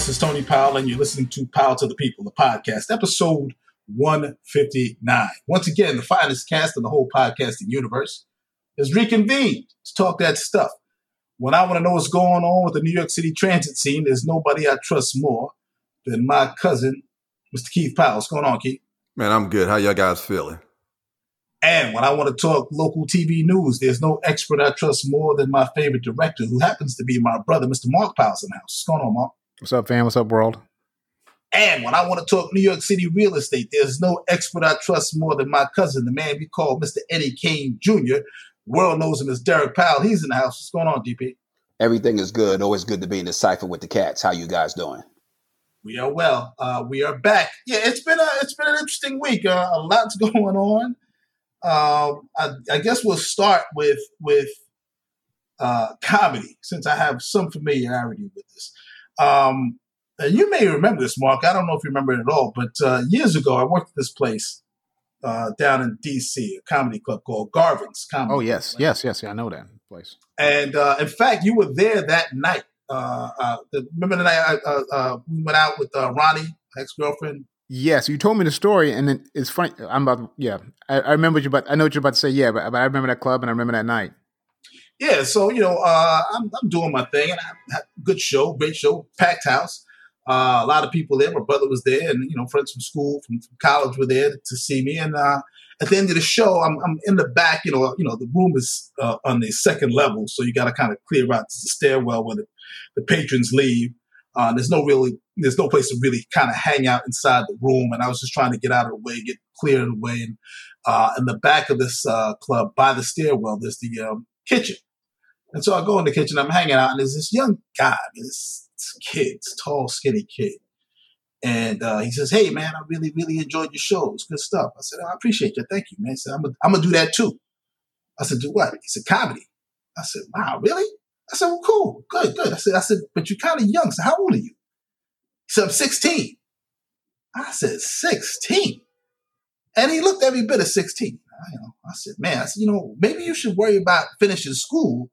What's up, y'all? This is Tony Powell, and you're listening to Powell to the People, the podcast, episode 159. Once again, the finest cast in the whole podcasting universe is reconvened to talk that stuff. When I want to know what's going on with the New York City transit scene, there's nobody I trust more than my cousin, Mr. Keith Powell. What's going on, Keith? Man, I'm good. How y'all guys feeling? And when I want to talk local TV news, there's no expert I trust more than my favorite director, who happens to be my brother, Mr. Mark Powell's in the house. What's going on, Mark? What's up, fam? What's up, world? And when I want to talk New York City real estate, there's no expert I trust more than my cousin, the man we call Mr. Eddie Kane Jr. World knows him as Derek Powell. He's in the house. What's going on, DP? Everything is good. Always good to be in the cipher with the cats. How you guys doing? We are well. Uh, we are back. Yeah, it's been a it's been an interesting week. Uh, a lot's going on. Um, I, I, guess we'll start with with uh, comedy since I have some familiarity with this. Um, and you may remember this, Mark. I don't know if you remember it at all, but uh, years ago I worked at this place uh, down in D.C., a comedy club called Garvin's Comedy. Oh yes, club, yes, yes, yeah, I know that place. And uh, in fact, you were there that night. Uh, the, remember the night I, we went out with Ronnie, ex girlfriend, Yes, you told me the story, and then it's funny. I'm about yeah. I, I remember you, but I know what you're about to say. Yeah, but, but, I remember that club and I remember that night. Yeah, so you know, uh, I'm, I'm doing my thing, and I had a good show, great show, packed house. Uh, a lot of people there. My brother was there, and you know, friends from school, from, from college were there to see me. And uh, at the end of the show, I'm, I'm in the back. You know, you know, the room is uh, on the second level, so you got to kind of clear out the stairwell where the, the patrons leave. Uh, there's no really, there's no place to really kind of hang out inside the room. And I was just trying to get out of the way, get clear of the way. And uh, in the back of this uh, club, by the stairwell, there's the um, kitchen. And so I go in the kitchen, I'm hanging out, and there's this young guy, this, kid, this tall, skinny kid. And uh, he says, Hey, man, I really, really enjoyed your shows. Good stuff. I said, oh, I appreciate you. Thank you, man. He said, I'm going to do that too. I said, Do what? He said, Comedy. I said, Wow, really? I said, well, cool, good, good. I said, I said, but you're kind of young. So how old are you? He said, I'm 16. I said, 16? And he looked every bit of 16. I, you know, I said, man, I said, you know, maybe you should worry about finishing school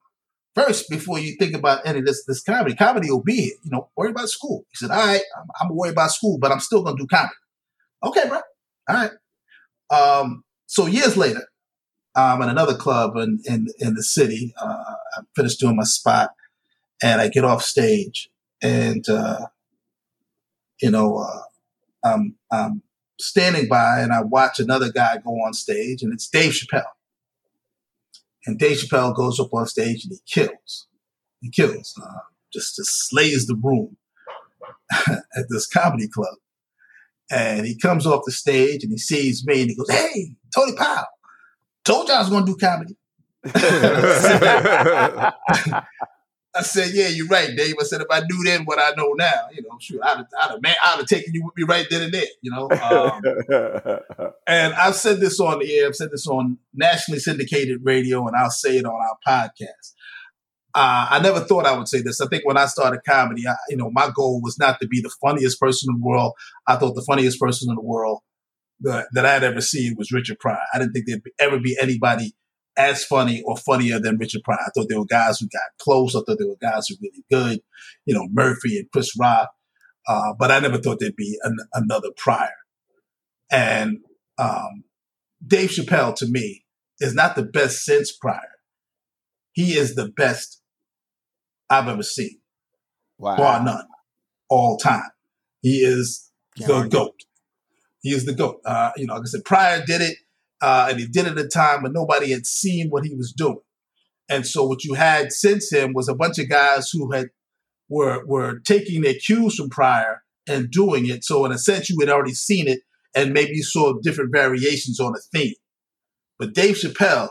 first before you think about any of this, this comedy. Comedy will be here. You know, worry about school. He said, all right, I'm, I'm worry about school, but I'm still to do comedy. Okay, bro. All right. Um, so years later, um, at another club in in, in the city. Uh, I finished doing my spot, and I get off stage, and uh, you know, uh, I'm I'm standing by, and I watch another guy go on stage, and it's Dave Chappelle. And Dave Chappelle goes up on stage and he kills. He kills, uh, just just slays the room at this comedy club. And he comes off the stage and he sees me and he goes, "Hey, Tony Powell." Told you I was going to do comedy. I said, yeah, you're right, Dave. I said, if I knew then what I know now, you know, shoot, I'd have, I'd have, man, I'd have taken you with me right then and there, you know. Um, and I've said this on the air, I've said this on nationally syndicated radio, and I'll say it on our podcast. Uh, I never thought I would say this. I think when I started comedy, I, you know, my goal was not to be the funniest person in the world. I thought the funniest person in the world that, that I'd ever seen was Richard Pryor. I didn't think there'd ever be anybody as funny or funnier than Richard Pryor. I thought there were guys who got close. I thought there were guys who were really good, you know, Murphy and Chris Rock. Uh, but I never thought there'd be an, another Pryor. And um, Dave Chappelle, to me, is not the best since Pryor. He is the best I've ever seen, wow. bar none, all time. He is the GOAT. He is the GOAT. Uh, you know, like I said, Pryor did it, uh, and he did it at a time when nobody had seen what he was doing. And so what you had since him was a bunch of guys who had were were taking their cues from Pryor and doing it. So in a sense, you had already seen it and maybe you saw different variations on a theme. But Dave Chappelle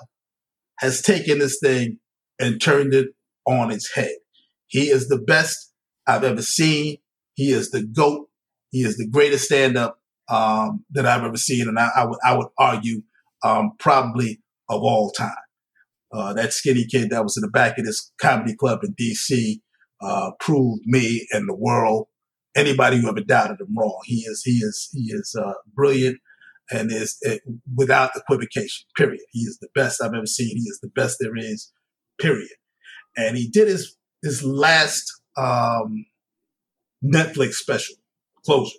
has taken this thing and turned it on its head. He is the best I've ever seen. He is the GOAT. He is the greatest stand up um, that I've ever seen, and I, I would I would argue um, probably of all time. Uh, that skinny kid that was in the back of this comedy club in D.C. Uh, proved me and the world, anybody who ever doubted him, wrong. He is he is he is uh, brilliant and is uh, without equivocation. Period. He is the best I've ever seen. He is the best there is. Period. And he did his his last um, Netflix special, Closure.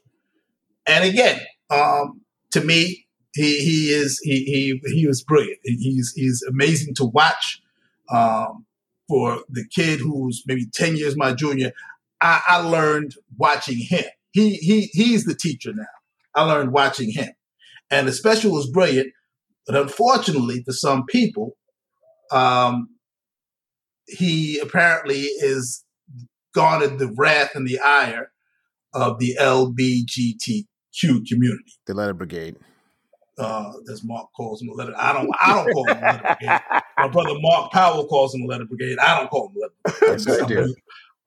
And again, um, to me, he he is he he he was brilliant. He's he's amazing to watch. Um, for the kid who's maybe ten years my junior, I, I learned watching him. He he he's the teacher now. I learned watching him, and the special was brilliant. But unfortunately, for some people, um, he apparently is garnered the wrath and the ire of the LBGTQ community. The letter brigade. Uh, as Mark calls him, a letter. I don't. I don't call him a letter brigade. My brother Mark Powell calls him a letter brigade. I don't call him a letter brigade. Yes, I I'm, gonna,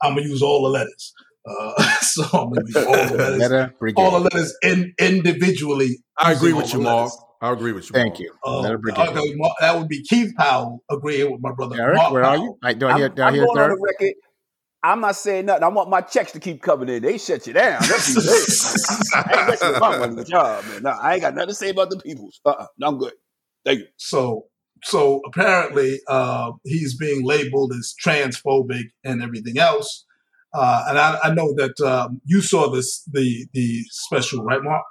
I'm gonna use all the letters. Uh, so I'm gonna use all the letters. letter brigade. all the letters in, individually. I agree with you, Mark. I agree with you. Thank Mark. you. Uh, letter brigade. okay, Mark- that would be Keith Powell agreeing with my brother Eric, Mark where are you? I, do I I'm, hear? Do I I'm hear going on the record. I'm not saying nothing. I want my checks to keep coming in. They shut you down. That's what. I ain't messing with my money with y'all, man. No, I ain't got nothing to say about the peoples. Uh-uh. No, I'm good. Thank you. So, so apparently, uh, he's being labeled as transphobic and everything else. Uh, and I, I know that um, you saw this the the special, right, Mark?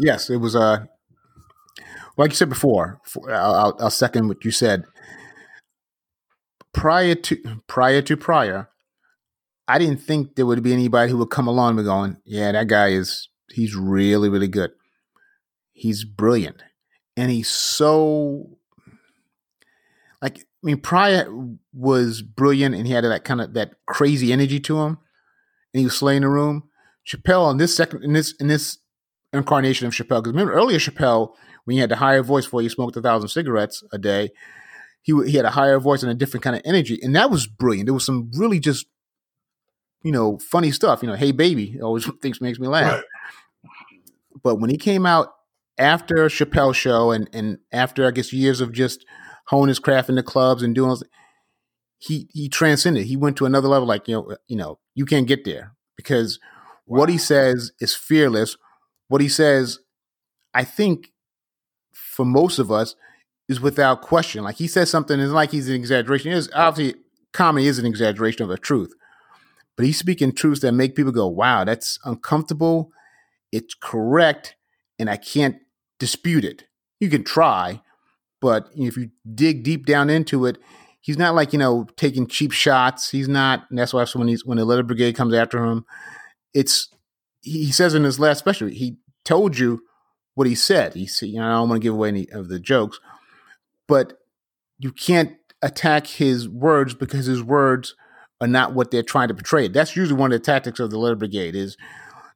Yes, it was. Uh, like you said before, f- I'll, I'll, I'll second what you said. Prior to prior to prior, I didn't think there would be anybody who would come along and going, "Yeah, that guy is he's really really good. He's brilliant, and he's so like I mean, Pryor was brilliant, and he had that kind of that crazy energy to him, and he was slaying the room. Chappelle in this second in this in this incarnation of Chappelle, because remember earlier Chappelle when he had the higher voice before he smoked a thousand cigarettes a day, he he had a higher voice and a different kind of energy, and that was brilliant. There was some really just you know funny stuff. You know, hey baby, always thinks makes me laugh. Right. But when he came out after Chappelle show and and after I guess years of just honing his craft in the clubs and doing, he he transcended. He went to another level. Like you know, you know, you can't get there because what he says is fearless. What he says, I think, for most of us, is without question. Like he says something, it's like he's an exaggeration. It is obviously comedy is an exaggeration of a truth, but he's speaking truths that make people go, "Wow, that's uncomfortable." It's correct, and I can't dispute it. You can try, but if you dig deep down into it, he's not like you know taking cheap shots. He's not. And that's why when he's when the letter brigade comes after him, it's he says in his last special he told you what he said. He said, you know, I don't want to give away any of the jokes, but you can't attack his words because his words are not what they're trying to portray. That's usually one of the tactics of the letter brigade is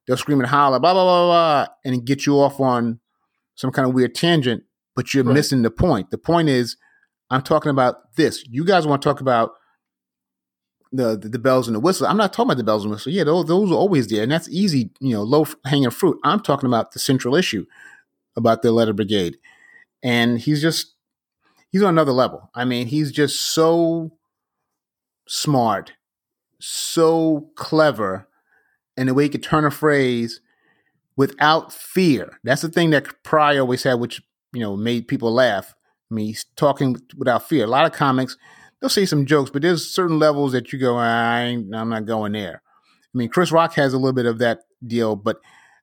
they'll scream and holler, blah blah blah blah, and get you off on some kind of weird tangent, but you're Right. missing the point. The point is, I'm talking about this. You guys want to talk about the, the the bells and the whistles. I'm not talking about the bells and whistles. Yeah, those, those are always there, and that's easy, you know, low hanging fruit. I'm talking about the central issue about the letter brigade, and he's just he's on another level. I mean, he's just so smart, so clever, and the way he could turn a phrase without fear. That's the thing that Pryor always had, which you know made people laugh. I mean, he's talking without fear. A lot of comics they'll say some jokes, but there's certain levels that you go, I ain't, I'm not going there. I mean, Chris Rock has a little bit of that deal, but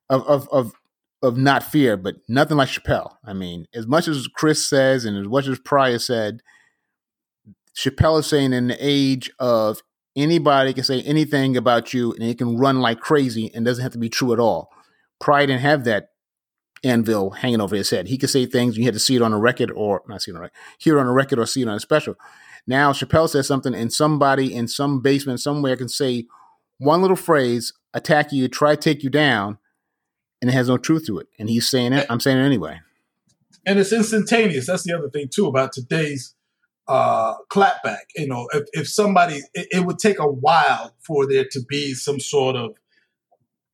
of of of of not fear, but nothing like Chappelle. I mean, as much as Chris says and as much as Pryor said, Chappelle is saying in the age of anybody can say anything about you and it can run like crazy and doesn't have to be true at all. Pryor didn't have that anvil hanging over his head. He could say things and you had to see it on a record or not see it on a record, hear it on a record or see it on a special. Now Chappelle says something and somebody in some basement somewhere can say one little phrase, attack you, try to take you down, and it has no truth to it. And he's saying it. I'm saying it anyway. and it's instantaneous. That's the other thing too about today's uh, clapback. You know, if, if somebody, it, it would take a while for there to be some sort of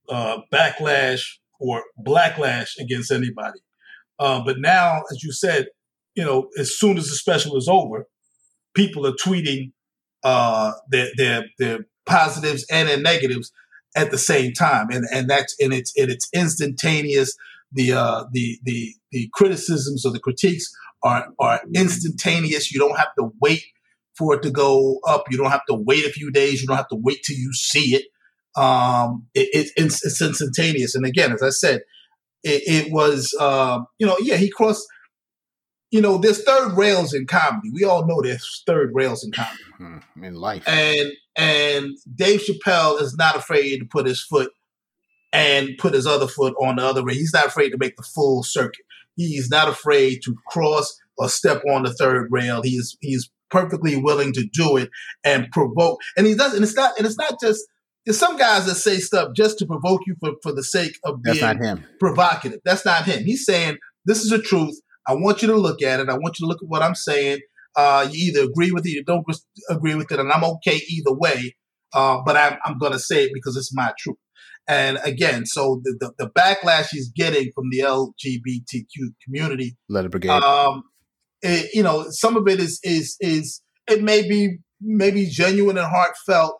uh, backlash or blacklash against anybody. Uh, but now, as you said, you know, as soon as the special is over, people are tweeting uh, their their their positives and their negatives at the same time, and and that's and it's and it's instantaneous. The uh, the the the criticisms or the critiques are are instantaneous. You don't have to wait for it to go up. You don't have to wait a few days. You don't have to wait till you see it. Um, it, it, it's, it's instantaneous. And again, as I said, it, it was, uh, you know, yeah, he crossed. You know, there's third rails in comedy. We all know there's third rails in comedy. Hmm, in life. And and Dave Chappelle is not afraid to put his foot and put his other foot on the other rail. He's not afraid to make the full circuit. He's not afraid to cross or step on the third rail. He's he's perfectly willing to do it and provoke. And he does. And it's not. And it's not just. There's some guys that say stuff just to provoke you for, for the sake of being That's not him. provocative. That's not him. He's saying this is the truth. I want you to look at it. I want you to look at what I'm saying. Uh, you either agree with it, you don't agree with it, and I'm okay either way. Uh, but I'm, I'm going to say it because it's my truth. And again, so the, the, the, backlash he's getting from the LGBTQ community, Letter Brigade, um, it, you know, some of it is is is it may be maybe genuine and heartfelt,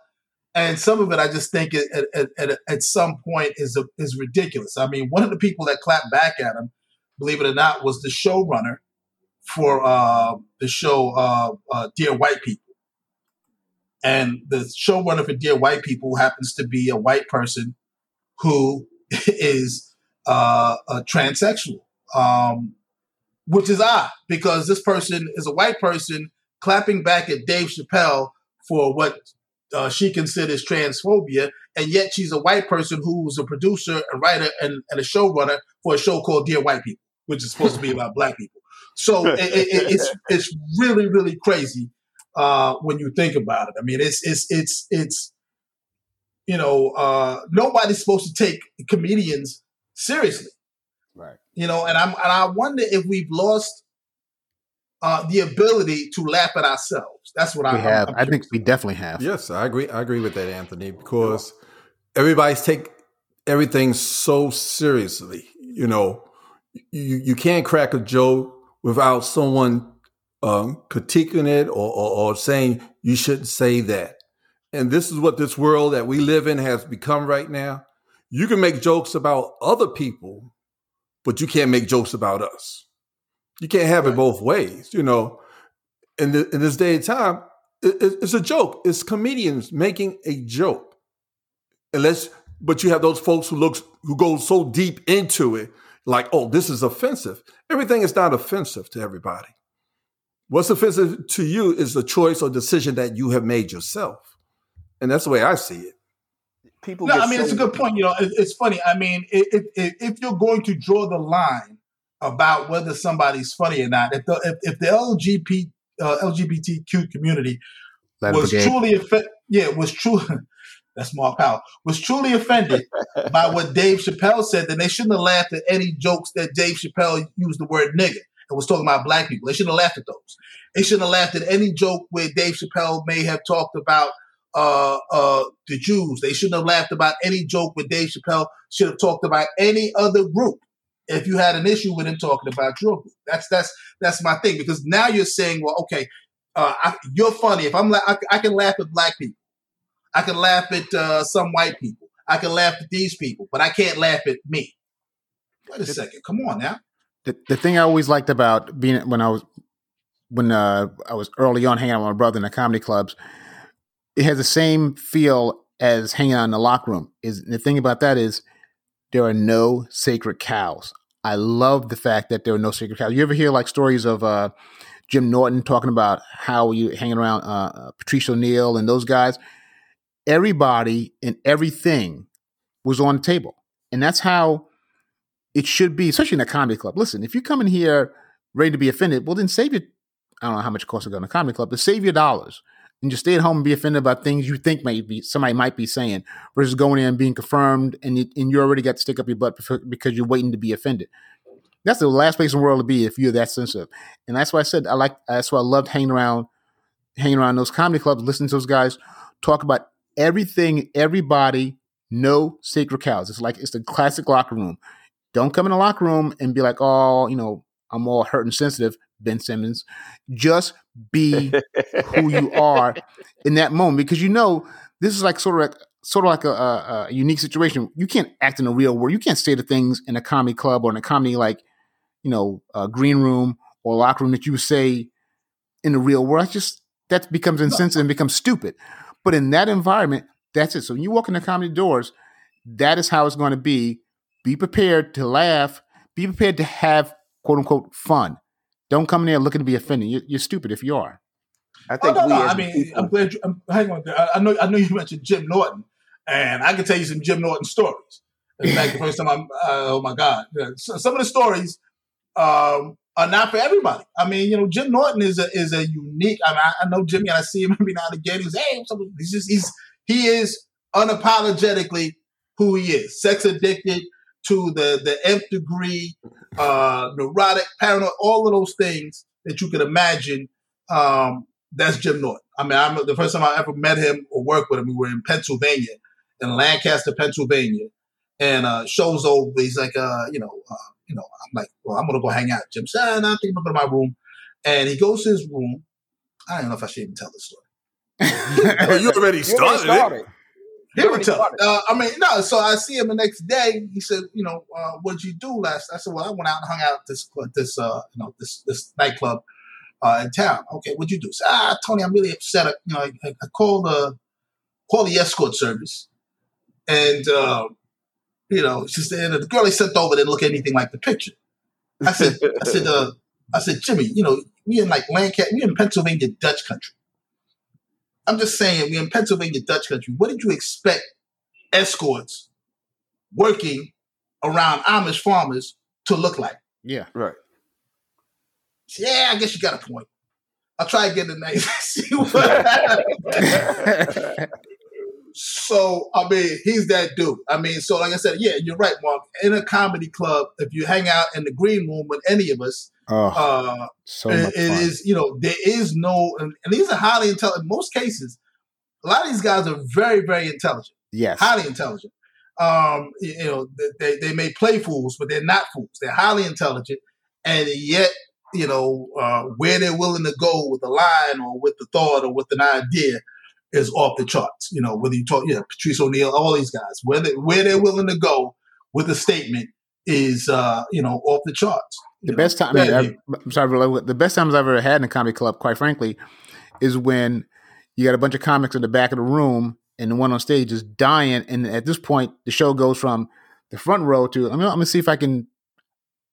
and some of it I just think at, at, at, at some point is a, is ridiculous. I mean, one of the people that clapped back at him, believe it or not, was the showrunner for uh, the show uh, uh, Dear White People. And the showrunner for Dear White People happens to be a white person who is uh, a transsexual, um, which is odd because this person is a white person clapping back at Dave Chappelle for what uh, she considers transphobia, and yet she's a white person who's a producer, a writer, and, and a showrunner for a show called Dear White People, which is supposed to be about black people. So it, it, it's it's really really crazy uh, when you think about it. I mean, it's it's it's it's you know uh, nobody's supposed to take comedians seriously, right? You know, and I'm and I wonder if we've lost uh, the ability to laugh at ourselves. That's what we I have. I'm, i think we definitely have. Yes, I agree. I agree with that, Anthony, because everybody's take everything so seriously. You know, you you can't crack a joke without someone um, critiquing it or, or, or saying you shouldn't say that. And this is what this world that we live in has become right now. You can make jokes about other people, but you can't make jokes about us. You can't have it both ways, you know. In, the, in this day and time, it, it's a joke. It's comedians making a joke. Unless, but you have those folks who looks who go so deep into it like, oh, this is offensive. Everything is not offensive to everybody. What's offensive to you is the choice or decision that you have made yourself. And that's the way I see it. People no, I mean, so it's a good point. You know, it, it's funny. I mean, if, if, if, you're going to draw the line about whether somebody's funny or not, if the, if, if the LGBT, uh, LGBTQ community was truly, offended, yeah, was true. that's Mark Powell, was truly offended by what Dave Chappelle said, then they shouldn't have laughed at any jokes that Dave Chappelle used the word nigger and was talking about black people. They shouldn't have laughed at those. They shouldn't have laughed at any joke where Dave Chappelle may have talked about uh, uh, the Jews. They shouldn't have laughed about any joke with Dave Chappelle should have talked about any other group. If you had an issue with him talking about your group, that's that's that's my thing. Because now you're saying, well, okay, uh, I, you're funny. If I'm, la- I, I can laugh at black people. I can laugh at uh, some white people. I can laugh at these people, but I can't laugh at me. Wait a second. Come on now. The, the thing I always liked about being when I was when uh, I was early on hanging out with my brother in the comedy clubs, it has the same feel as hanging out in the locker room. Is the thing about that is there are no sacred cows. I love the fact that there are no sacred cows. You ever hear like stories of uh, Jim Norton talking about how you hanging around uh, uh Patrice O'Neal and those guys? everybody and everything was on the table. And that's how it should be, especially in a comedy club. Listen, if you come in here ready to be offended, well, then save your, I don't know how much it costs to go to a comedy club, but save your dollars and just stay at home and be offended about things you think maybe somebody might be saying versus going in and being confirmed and you, and you already got to stick up your butt because you're waiting to be offended. That's the last place in the world to be if you're that sensitive. And that's why I said I like. That's why I loved hanging around, hanging around those comedy clubs, listening to those guys talk about everything, everybody, no sacred cows. It's like it's the classic locker room. Don't come in the locker room and be like, oh, you know, I'm all hurt and sensitive, Ben Simmons. Just be who you are in that moment because you know this is like sort of like sort of like a, a, a, unique situation. You can't act in the real world. You can't say the things in a comedy club or in a comedy like you know a green room or locker room that you would say in the real world. That's just that becomes insensitive and becomes stupid. But in that environment, That's it. So when you walk into comedy doors, that is how it's going to be. Be prepared to laugh. Be prepared to have quote unquote fun. Don't come in there looking to be offended. You're, you're stupid if you are. I Oh, think no, we no. as I mean, people- I'm glad. You, I'm, hang on. I, I know. I know you mentioned Jim Norton, and I can tell you some Jim Norton stories. In fact, the first time I'm, uh, oh my God, Yeah, so- some of the stories um, are not for everybody. I mean, you know, Jim Norton is a is a unique. I mean, I, I know Jimmy, and I see him every now and again. He's hey, what's up? he's just he's he is unapologetically who he is, sex addicted to the the nth degree, uh, neurotic, paranoid, all of those things that you could imagine. Um, that's Jim Norton. I mean, I'm the first time I ever met him or worked with him. We were in Pennsylvania, in Lancaster, Pennsylvania, and uh, shows over. He's like, uh, you know, uh, you know, I'm like, well, I'm gonna go hang out. Jim said, "Ah, I think I'm gonna go to my room, and he goes to his room. I don't know if I should even tell this story. You already You already started. He You would tell. Uh, I mean, no. So I see him the next day. He said, "You know, uh, what'd you do last?" I said, "Well, I went out and hung out at this this uh, you know this this nightclub uh, in town." Okay, what'd you do? Ah, Tony, I'm really upset. I, you know, I, I called the call the escort service, and uh, you know, she said the girl they sent over didn't look anything like the picture. I said, I said, uh, I said, Jimmy, you know, we in like Lancaster, we in Pennsylvania, Dutch country. I'm just saying, we're in Pennsylvania, Dutch country. What did you expect escorts working around Amish farmers to look like? Yeah. Right. Yeah, I guess you got a point. I'll try again tonight. See what. So I mean, he's that dude. I mean, so like I said, yeah, you're right, Mark. In a comedy club, if you hang out in the green room with any of us, oh, uh, so it- it is you know there is no, and, and these are highly intelligent. In most cases, a lot of these guys are very, very intelligent, Yes. highly intelligent. Um, you you know, they they may play fools, but they're not fools. They're highly intelligent, and yet you know uh, where they're willing to go with a line or with the thought or with an idea is off the charts. You know, whether you talk, yeah, Patrice O'Neal, all these guys, where they, where they're willing to go with a statement is uh, you know off the charts. The know, best time, I mean, I, I'm sorry, the best times I've ever had in a comedy club, quite frankly, is when you got a bunch of comics in the back of the room and the one on stage is dying. And at this point, the show goes from the front row to, I mean, I'm going to see if I can,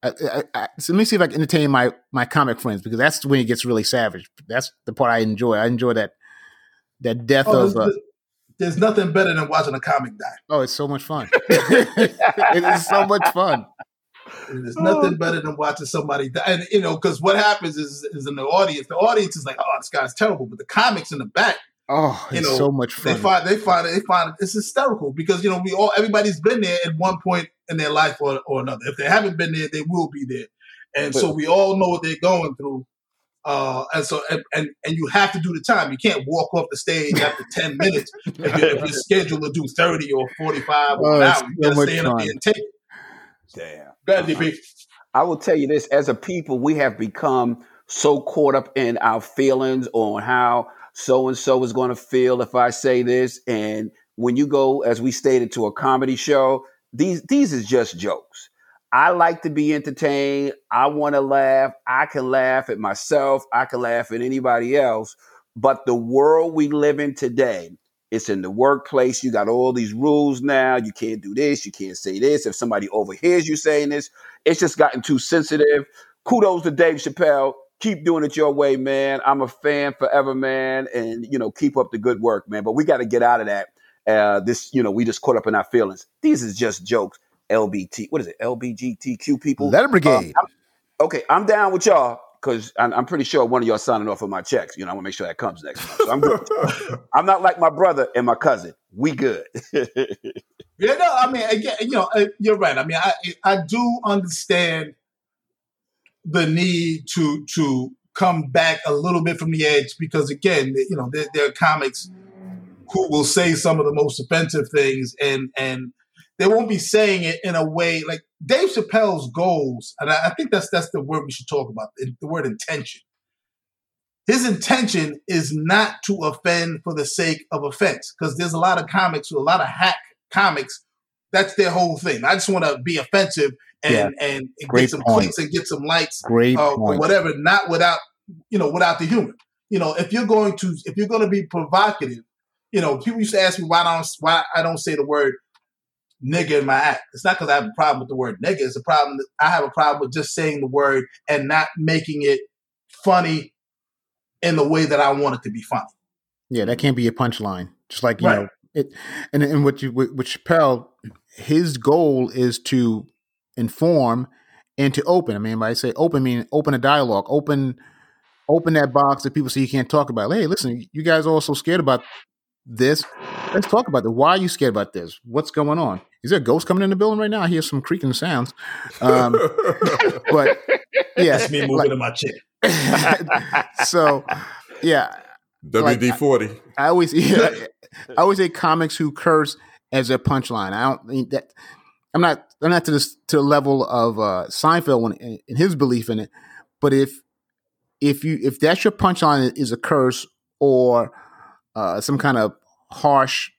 I, I, so let me see if I can entertain my, my comic friends because that's when it gets really savage. That's the part I enjoy. I enjoy that, that death Oh, of, uh, there's nothing better than watching a comic die. oh, it's so much fun. it is so much fun. There's Oh. nothing better than watching somebody die. And you know, because what happens is, is in the audience, the audience is like, "Oh, this guy's terrible," but the comics in the back, Oh, You know, so much fun. they find they find it they find it, it's hysterical because you know we all everybody's been there at one point in their life or, or another. If they haven't been there, they will be there, and so we all know what they're going through. Uh, and so and, and and you have to do the time. You can't walk off the stage after ten minutes if, you, if you're scheduled to do thirty or forty five or Oh, an hour. You gotta much stand up fun. there and take it. Damn. Bad DP. I will tell you this: as a people, we have become so caught up in our feelings on how so and so is going to feel if I say this. And when you go, as we stated, to a comedy show, these these is just jokes. I like to be entertained. I want to laugh. I can laugh at myself. I can laugh at anybody else. But the world we live in today, it's in the workplace. You got all these rules now. You can't do this. You can't say this. If somebody overhears you saying this, it's just gotten too sensitive. Kudos to Dave Chappelle. Keep doing it your way, man. I'm a fan forever, man. And, you know, keep up the good work, man. But we got to get out of that. Uh, this, you know, we just caught up in our feelings. These is just jokes. LBT, what is it? LBGTQ people. Letter Brigade. Uh, I'm- okay, I'm down with y'all because I'm, I'm pretty sure one of y'all signing off on my checks. You know, I want to make sure that comes next month. So I'm good. I'm not like my brother and my cousin. We good. Yeah, no, I mean, again, you know, uh, you're right. I mean, I I do understand the need to to come back a little bit from the edge because, again, you know, there, there are comics who will say some of the most offensive things, and and they won't be saying it in a way like Dave Chappelle's goals, and I, I think that's that's the word we should talk about, the word intention. His intention is not to offend for the sake of offense, because there's a lot of comics, a lot of hack comics. That's their whole thing. I just want to be offensive and Yeah. and, and get some point. clicks and get some likes Great uh, or whatever, not without you know without the humor. You know, if you're going to if you're going to be provocative, you know, people used to ask me why don't why I don't say the word nigga in my act. It's not because I have a problem with the word nigga. It's a problem. That I have a problem with just saying the word and not making it funny in the way that I want it to be funny. Yeah, that can't be a punchline. Just like you Right. know it, and and what you with, with Chappelle, his goal is to inform and to open. I mean, by say open, I mean open a dialogue, open open that box that people say you can't talk about. Hey, listen, you guys are all so scared about this. Let's talk about it. Why are you scared about this? What's going on? Is there a ghost coming in the building right now? I hear some creaking sounds. Um, but yeah, That's me moving like- to my chair. so yeah, WD forty. I always yeah, I always say comics who curse as a punchline. I don't think that I'm not I'm not to this to the level of uh, Seinfeld when in, in his belief in it. But if if you if that's your punchline is a curse or uh, some kind of harsh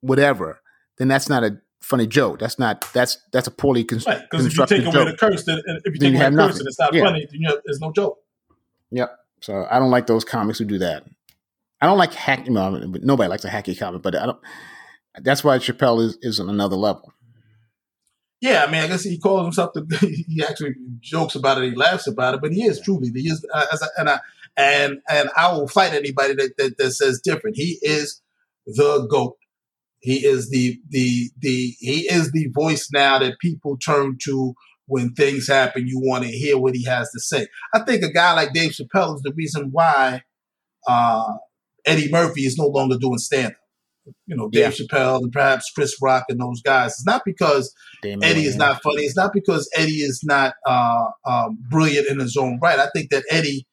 whatever, then that's not a funny joke. That's not that's that's a poorly con- Right. Because if you constructed take away joke. the curse, then if you take you away the curse and it's not Yeah. funny, then you have, there's no joke. Yep. So I don't like those comics who do that. I don't like hack. You know, but nobody likes a hacky comic, but I don't. That's why Chappelle is is on another level. Yeah, I mean, I guess he calls himself the. He actually jokes about it. He laughs about it, but he is truly. He is, uh, as I, and I and and I will fight anybody that, that that says different. He is the goat. He is the the the he is the voice now that people turn to when things happen. You want to hear what he has to say. I think a guy like Dave Chappelle is the reason why uh, Eddie Murphy is no longer doing stand up. You know, Dave Chappelle and perhaps Chris Rock and those guys. It's not because Damon Eddie is not funny. It's not because Eddie is not uh, um, brilliant in his own right. I think that Eddie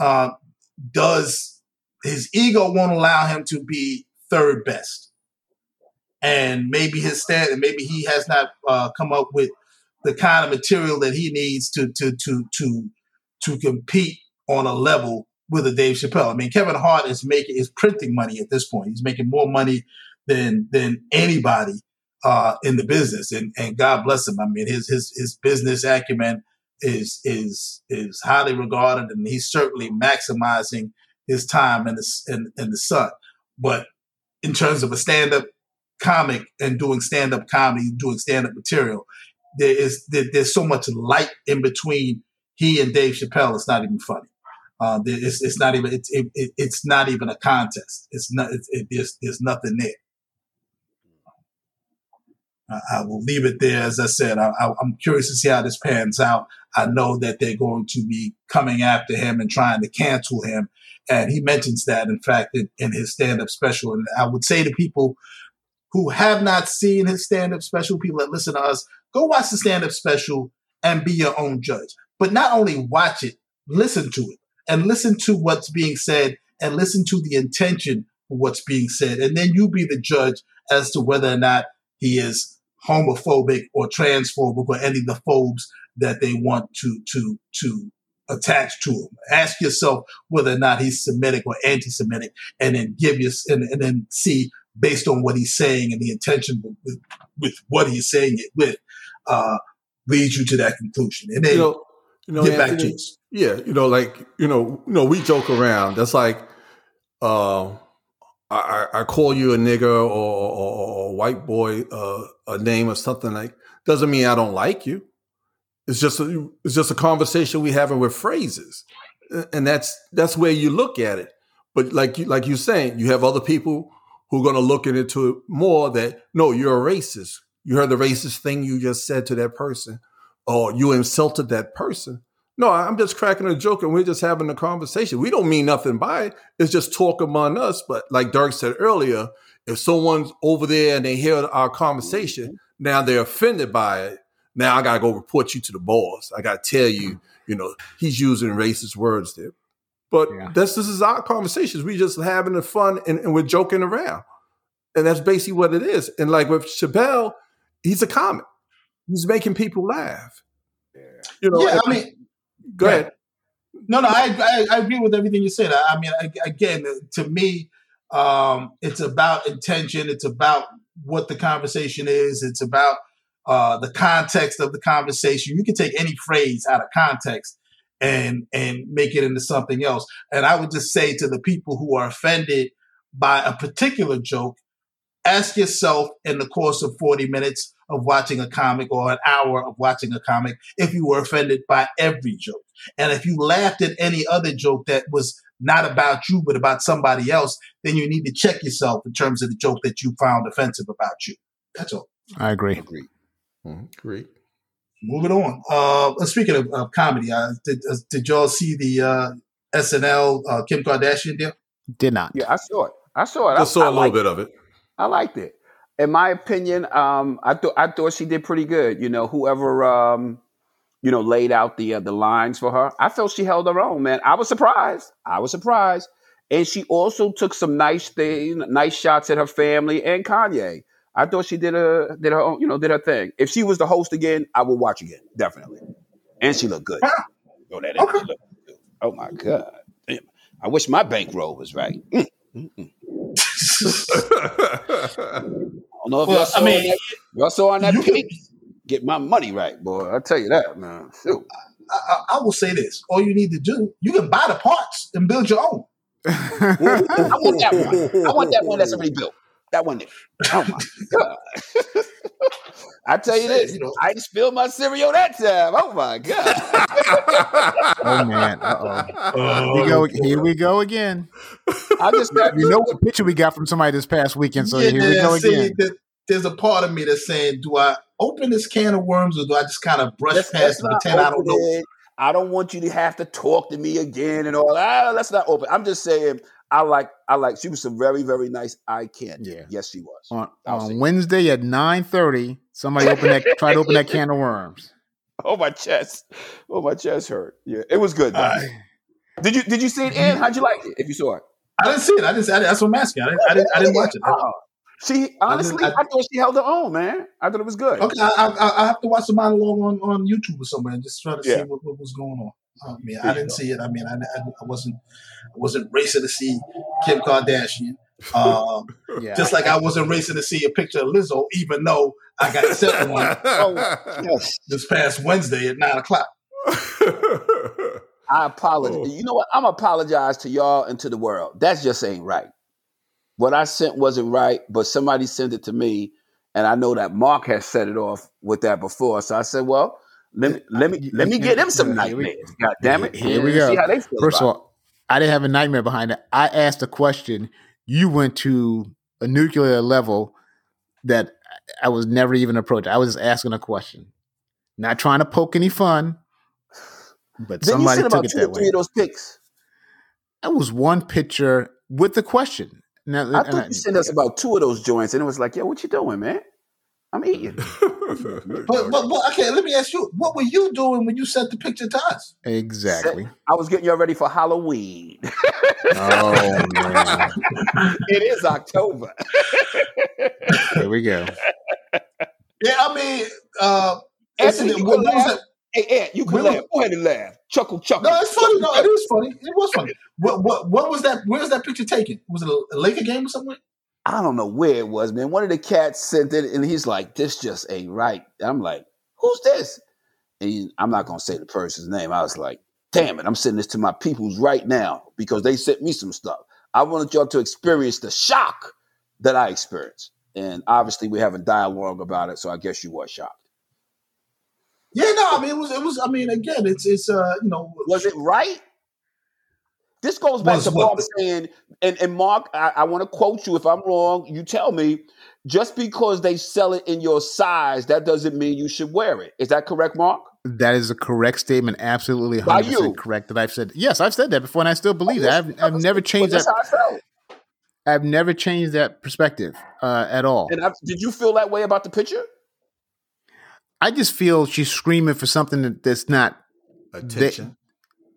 uh, does his ego won't allow him to be third best, and maybe his stand, and maybe he has not uh, come up with the kind of material that he needs to to to to to compete on a level with a Dave Chappelle. I mean, Kevin Hart is making is printing money at this point. He's making more money than than anybody uh, in the business, and and God bless him. I mean, his his his business acumen is is is highly regarded, and he's certainly maximizing his time in the in, in the sun. But in terms of a stand up comic and doing stand up comedy, doing stand up material, there is there, there's so much light in between he and Dave Chappelle. It's not even funny. Uh, it's, it's not even it's it, it, it's not even a contest. It's not it's, it, there's there's nothing there. I, will leave it there. As I said, I, I'm curious to see how this pans out. I know that they're going to be coming after him and trying to cancel him, and he mentions that in fact in, in his stand-up special. And I would say to people who have not seen his stand-up special, people that listen to us, go watch the stand-up special and be your own judge. But not only watch it, listen to it and listen to what's being said and listen to the intention of what's being said. And then you be the judge as to whether or not he is homophobic or transphobic or any of the phobes that they want to to to attach to him. Ask yourself whether or not he's Semitic or anti-Semitic, and then give you and, and then see based on what he's saying and the intention with, with, what he's saying it with, uh, leads you to that conclusion. And then You know, you know, get back to us. Yeah, you know, like you know, you know, we joke around. That's like, uh, I, I call you a nigger or, or, or a white boy uh, a name or something like. Doesn't mean I don't like you. It's just a, it's just a conversation we having with phrases, and that's that's where you look at it. But like you like you saying, you have other people who are going to look into it more. That no, you're a racist. You heard the racist thing you just said to that person, or you insulted that person. No, I'm just cracking a joke and we're just having a conversation. We don't mean nothing by it. It's just talk among us. But like Derek said earlier, if someone's over there and they hear our conversation, mm-hmm. now they're offended by it. Now I gotta go report you to the boss. I gotta tell you, mm-hmm. you know, he's using racist words there. But Yeah. this this is our conversations. We just having the fun and, and we're joking around. And that's basically what it is. And like with Chappelle, he's a comic. He's making people laugh. You know, yeah, I mean, go ahead. No, no, I, I, I agree with everything you said. I, I mean, I, again, to me, um, it's about intention. It's about what the conversation is. It's about uh, the context of the conversation. You can take any phrase out of context and and make it into something else. And I would just say to the people who are offended by a particular joke, ask yourself in the course of 40 minutes of watching a comic or an hour of watching a comic if you were offended by every joke. And if you laughed at any other joke that was not about you, but about somebody else, then you need to check yourself in terms of the joke that you found offensive about you. That's all. I agree. Agreed. Mhm. Great. Moving on. Uh, speaking of, of comedy, uh, did, uh, did y'all see the uh, SNL uh, Kim Kardashian deal? Did not. Yeah, I saw it. I saw it. Just I, saw I a little bit it. of it. I liked it. In my opinion, um, I thought I thought she did pretty good. You know, whoever um, you know laid out the uh, the lines for her, I felt she held her own. Man, I was surprised. I was surprised, and she also took some nice thing, nice shots at her family and Kanye. I thought she did a did her own, you know, did her thing. If she was the host again, I would watch again, definitely. And she looked good. Throw that. Okay. She looked good. Oh my god! Damn. I wish my bankroll was right. Mm, mm, mm. I don't know if Well, y'all saw I mean, that. Y'all saw on that you. Get my money right, boy. I'll tell you that, man. Shoot. I, I, I will say this: all you need to do, you can buy the parts and build your own. I want that one. I want that one that's already built. That one there. Oh my god. I tell you this, You know. I just spilled my cereal that time. Oh my god. oh man. Uh oh. Here we go. Here we go again. I just You know what picture we got from somebody this past weekend? So here we go see, again. there's a part of me that's saying, do I open this can of worms or do I just kind of brush let's, past let's and pretend I don't know? it. I don't want you to have to talk to me again and all. Ah, let's not open. I'm just saying. I like. I like. She was some very, very nice eye candy. Yeah. Yes, she was. On, on Wednesday at nine thirty, somebody opened that tried to open that can of worms. Oh my chest. Oh my chest hurt. Yeah, it was good. right. Did you Did you see it? In how'd you like it? If you saw it. I didn't see it. I didn't. I didn't that's what I'm asking. I didn't. I didn't, I didn't watch it. Uh-uh. She honestly, I, I- thought she held her own, man. I thought it was good. Okay, I, I, I have to watch the monologue on, on YouTube or somewhere and just try to see what, what was going on. I mean, I didn't see it. I mean, I, I, wasn't I wasn't racing to see Kim Kardashian. Um, Yeah. just like I wasn't racing to see a picture of Lizzo, even though I got sent one Yes. this past Wednesday at nine o'clock. I apologize. Oh. You know what? I'm apologize to y'all and to the world. That just ain't right. What I sent wasn't right, but somebody sent it to me, and I know that Mark has set it off with that before. So I said, "Well, let me let me let me get them some nightmares. God damn it! Here we go. See how they feel First of all, I didn't have a nightmare behind it. I asked a question. You went to a nuclear level that I was never even approached. I was just asking a question, not trying to poke any fun, but it. Then you somebody sent took about it two or that three way. of those pics. That was one picture with the question. Now, I thought you sent us about two of those joints, and it was like, "Yo, what you doing, man? I'm eating." But, but, but okay, let me ask you, what were you doing when you sent the picture to us? exactly. I was getting y'all ready for Halloween. Oh man, it is October. here we go. Yeah, I mean, uh, Anthony, you what, can was laugh. that? Hey, Ant, you can Where was- laugh. Go ahead and laugh. Chuckle, chuckle. No, it's funny. No, it Chuckle, is funny. It was funny. What, what, what was that? Where was that picture taken? Was it a, a Laker game or something? I don't know where it was, man. One of the cats sent it, and he's like, "This just ain't right." And I'm like, "Who's this?" And he- I'm not gonna say the person's name. I was like, "Damn it! I'm sending this to my peoples right now because they sent me some stuff. I wanted y'all to experience the shock that I experienced." And obviously, we have a dialogue about it, so I guess you were shocked. Yeah, no, I mean it was it was I mean again it's it's uh you know Was it right? This goes back Was to what? Mark saying, and, and Mark, I, I want to quote you. If I'm wrong, you tell me. Just because they sell it in your size, that doesn't mean you should wear it. Is that correct, Mark? That is a correct statement. Absolutely, hundred percent correct. That I've said. Yes, I've said that before, and I still believe that. I've, I've never changed that. that's how I felt. I've never changed that perspective uh, at all. And I, did you feel that way about the picture? I just feel she's screaming for something that, that's not. Attention.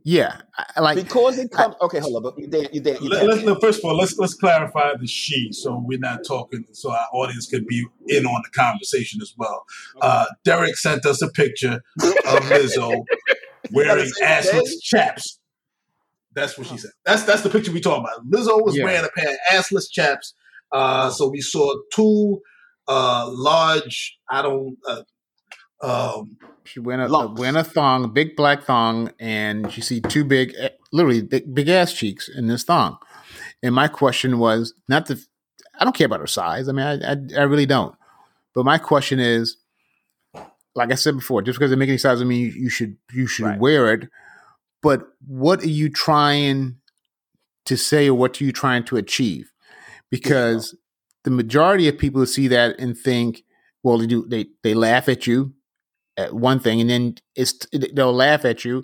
Yeah, I, I like Because it comes. Okay, hold on. But you Dan, you Dan, you let, Dan. let's, let- first of all let's let's clarify the she so we're not talking so our audience can be in on the conversation as well. Uh, Derek sent us a picture of Lizzo wearing assless Dave. chaps. That's what she said. That's that's the picture we talking about. Lizzo was Yeah. wearing a pair of assless chaps. Uh, so we saw two uh, large. I don't. Uh, um, she went a, Lumps. wearing a thong, big black thong, and you see two big, eh, literally big, big ass cheeks in this thong. And my question was not the, I don't care about her size. I mean, I, I, I really don't. But my question is, like I said before, just because it makes any size doesn't mean you, you should you should Right. wear it. But what are you trying to say, or what are you trying to achieve? Because the majority of people see that and think, well, they do they they laugh at you at one thing, and then it's they'll laugh at you,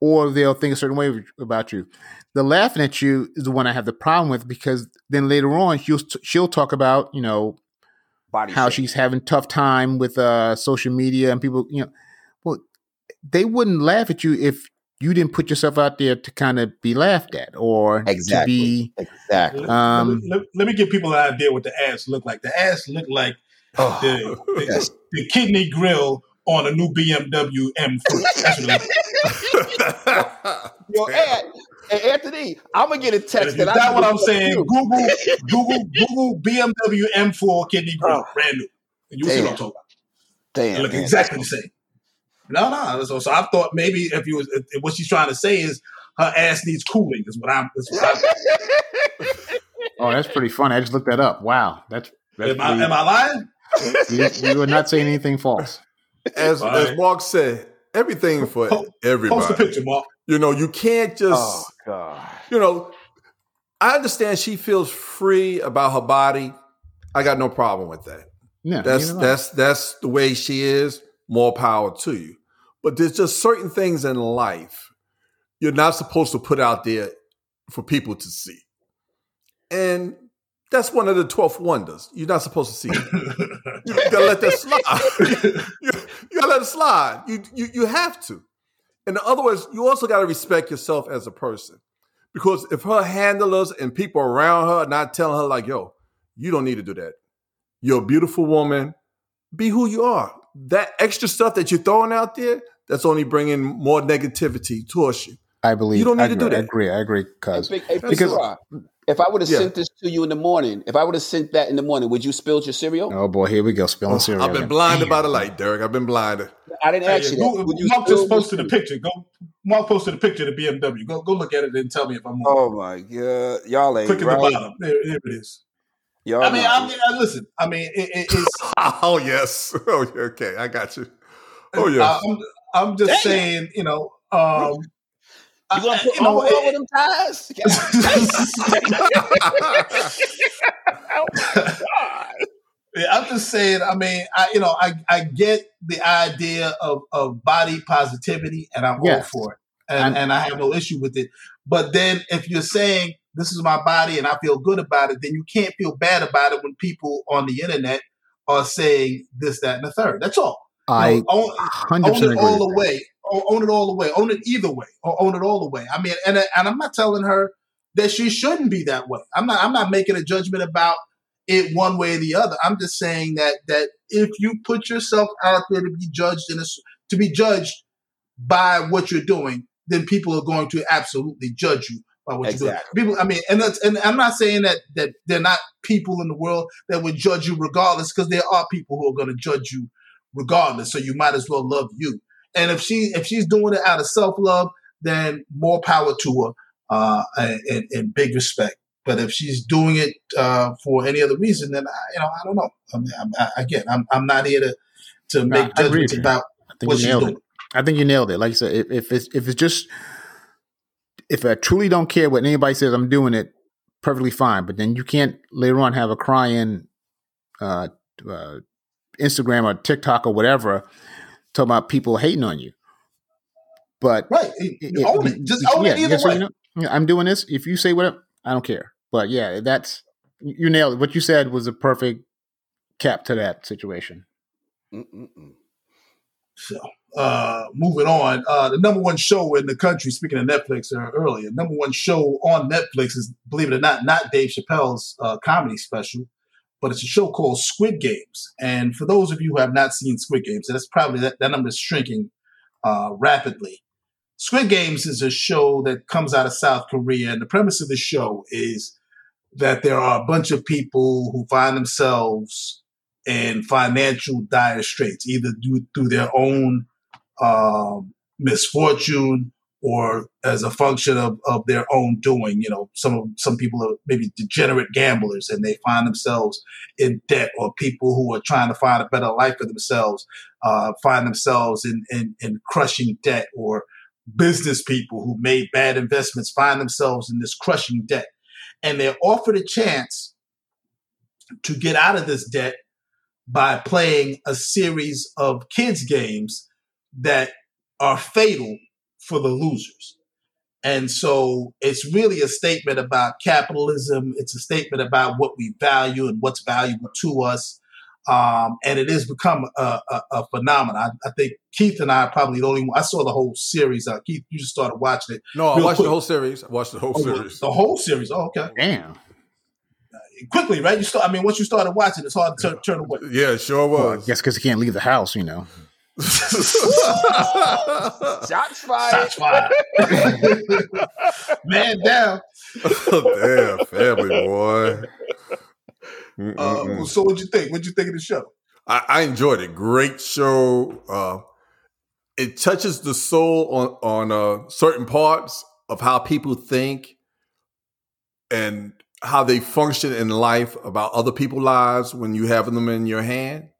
or they'll think a certain way about you. The laughing at you is the one I have the problem with because then later on she'll she'll talk about you know Body how shape. she's having tough time with uh, social media and people you know well they wouldn't laugh at you if you didn't put yourself out there to kind of be laughed at or Exactly. to be Exactly. Let, Um, let, me- let- let me give people an idea what the ass look like. The ass look like Oh, the, the, yes. the kidney grill on a new BMW M3. That's what it looks like. Yo, Ed, hey, Anthony, I'm gonna get a And text if that I what I'm saying. Google, Google, Google BMW M4 kidney grill, Oh. brand new. And you'll see what I'm talking about. Damn, They look man. exactly the same. No, no. So, so I thought maybe if you was if what she's trying to say is her ass needs cooling. Is what I'm. Is what I'm oh that's pretty funny I just looked that up wow that's that's am, I, am I lying? you, you are not saying anything false as All as. Mark said, everything for Po- Post everybody. the picture, Mark. You know, you can't just Oh God. you know, I understand she feels free about her body. I got no problem with that. yeah That's neither do I. that's that's the way she is. More power to you. But there's just certain things in life you're not supposed to put out there for people to see. And that's one of the 12th wonders. You're not supposed to see it. You gotta let that slide. you, you gotta let it slide. You, you you have to. In other words, you also gotta respect yourself as a person. Because if her handlers and people around her are not telling her, like, yo, you don't need to do that. You're a beautiful woman. Be who you are. That extra stuff that you're throwing out there, that's only bringing more negativity towards you. I believe You don't I need to agree, do that. I agree I agree Hey, cuz Big- hey, Big because- Sarah, if I would have Yeah. sent this to you in the morning, if I would have sent that in the morning, would you spill your cereal? oh boy here we go spilling cereal I've been blinded Damn. by the light, Derek. I've been blinded. I didn't Hey, ask you Google- you Mark just posted a cereal? picture. Go. Mark posted a picture of the BMW. Go go look at it and tell me if I'm wrong. Oh my god, y'all ain't Click at the bottom. There, there it is. Y'all I mean, I mean, I, listen. I mean, it, it, it's. Oh yes. Oh okay, I got you. Oh uh, yes. I'm, I'm just Damn. saying, you know. Um, You uh, gonna I- uh, put you know, overall it- with them ties? oh my! Yeah, I'm just saying. I mean, I you know, I I get the idea of of body positivity, and I'm Yes. all for it, and and I have no issue with it. But then, if you're saying this is my body and I feel good about it, then you can't feel bad about it when people on the internet are saying this, that, and the third. That's all. I know, own, 100% own it all the way. Own it all the way. Own it either way. Or own it all the way. I mean, and and I'm not telling her that she shouldn't be that way. I'm not. I'm not making a judgment about it one way or the other. I'm just saying that that if you put yourself out there to be judged in a, to be judged by what you're doing, then people are going to absolutely judge you by what you're doing. People, I mean, and that's, and I'm not saying that that they're not people in the world that would judge you regardless, because there are people who are going to judge you regardless. So you might as well love you. And if she if she's doing it out of self love, then more power to her, uh, and, and, big respect. But if she's doing it uh, for any other reason, then I, you know I don't know. I mean, I'm, I, again, I'm I'm not here to to make I judgments about what she's doing. it. I think you nailed it. Like I said, if, if it's if it's just if I truly don't care what anybody says, I'm doing it perfectly fine. But then you can't later on have a crying uh, uh, Instagram or TikTok or whatever talking about people hating on you. But Right? it- it- own it. Just own yeah, it either yeah, so way. you know, I'm doing this. If you say whatever, I don't care. But yeah, that's you nailed it. What you said was a perfect cap to that situation. Mm-mm-mm. So, uh, moving on, uh, the number one show in the country, speaking of Netflix uh, earlier, number one show on Netflix is, believe it or not, not Dave Chappelle's uh, comedy special, but it's a show called Squid Games. And for those of you who have not seen Squid Games, that's probably that, that number is shrinking uh, rapidly. Squid Games is a show that comes out of South Korea, and the premise of the show is that there are a bunch of people who find themselves in financial dire straits, either due through their own um, misfortune or as a function of, of their own doing. You know, some some people are maybe degenerate gamblers and they find themselves in debt, or people who are trying to find a better life for themselves uh, find themselves in, in in crushing debt, or business people who made bad investments find themselves in this crushing debt, and they're offered a chance to get out of this debt by playing a series of kids games that are fatal for the losers. And so it's really a statement about capitalism. It's a statement about what we value and what's valuable to us. Um, and it has become a, a, a phenomenon. I, I, think Keith and I are probably the only one. I saw the whole series. Uh, Keith, you just started watching it. No, I watched quick. the whole series. I watched the whole oh, series. The whole series. Oh, okay. Damn. Quickly, right? You start. I mean, once you started watching, it's hard to turn, turn away. Yeah, sure was. Well, I guess because he can't leave the house, you know. Shots fired. Shots fired. Man down. Damn, family boy. Uh, so what'd you think? What'd you think of the show? I, I enjoyed it. Great show. Uh, it touches the soul on on uh, certain parts of how people think and how they function in life about other people's lives when you have them in your hand.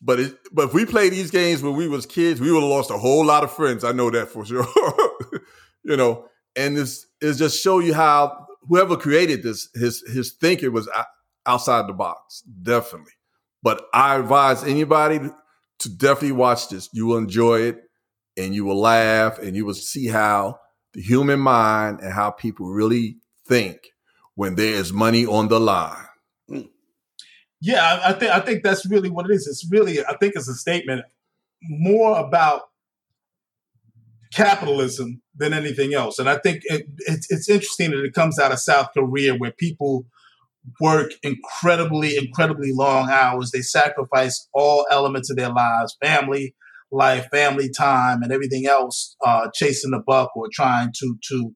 But it, but if we played these games when we was kids, we would have lost a whole lot of friends. I know that for sure. you know, and it's it's just show you how whoever created this, his his thinking was outside the box, definitely. But I advise anybody to definitely watch this. You will enjoy it, and you will laugh, and you will see how the human mind and how people really think when there is money on the line. Yeah, I, think I think that's really what it is. It's really I think it's a statement more about capitalism than anything else. And I think it, it's, it's interesting that it comes out of South Korea where people work incredibly, incredibly long hours. They sacrifice all elements of their lives, family life, family time, and everything else, uh, chasing the buck or trying to to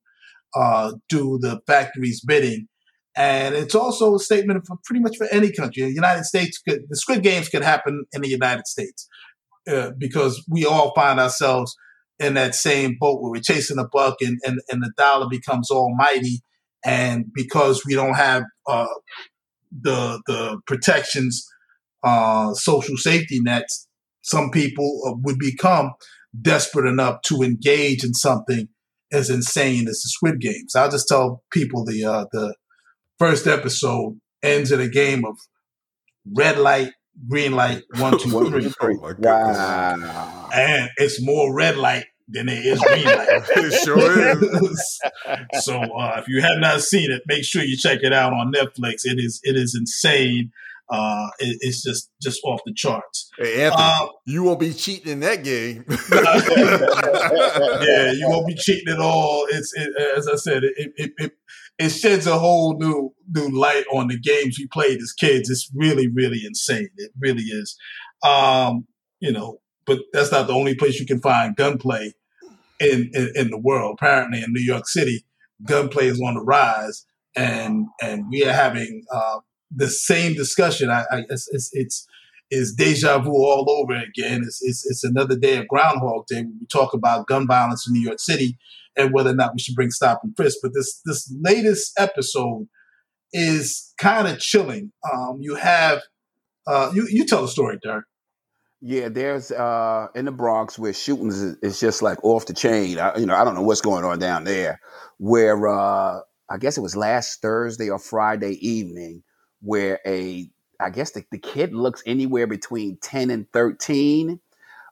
uh, do the factory's bidding. And it's also a statement for pretty much for any country. The United States could, the Squid Games could happen in the United States uh, because we all find ourselves in that same boat where we're chasing a buck and, and, and the dollar becomes almighty. And because we don't have uh, the the protections, uh, social safety nets, some people uh, would become desperate enough to engage in something as insane as the Squid Games. I'll just tell people the uh, the first episode ends in a game of red light, green light, one, two, three. Oh wow. And it's more red light than it is green light. it sure is. so uh, if you have not seen it, make sure you check it out on Netflix. It is it is insane. Uh, it, it's just just off the charts. Hey Anthony, uh, you won't be cheating in that game. yeah, you won't be cheating at all. It's it, as I said, it, it, it sheds a whole new new light on the games we played as kids. It's really really insane. It really is. Um, you know, but that's not the only place you can find gunplay in, in, in the world. Apparently, in New York City, gunplay is on the rise, and and we are having uh, the same discussion. I, I it's, it's, it's is deja vu all over again. It's, it's, it's another day of Groundhog Day. We talk about gun violence in New York City and whether or not we should bring stop and frisk. But this this latest episode is kind of chilling. Um, you have uh, you you tell the story, Derek. Yeah, there's uh, in the Bronx where shootings is, is just like off the chain. I, you know, I don't know what's going on down there. Where uh, I guess it was last Thursday or Friday evening, where a I guess the, the kid looks anywhere between ten and thirteen.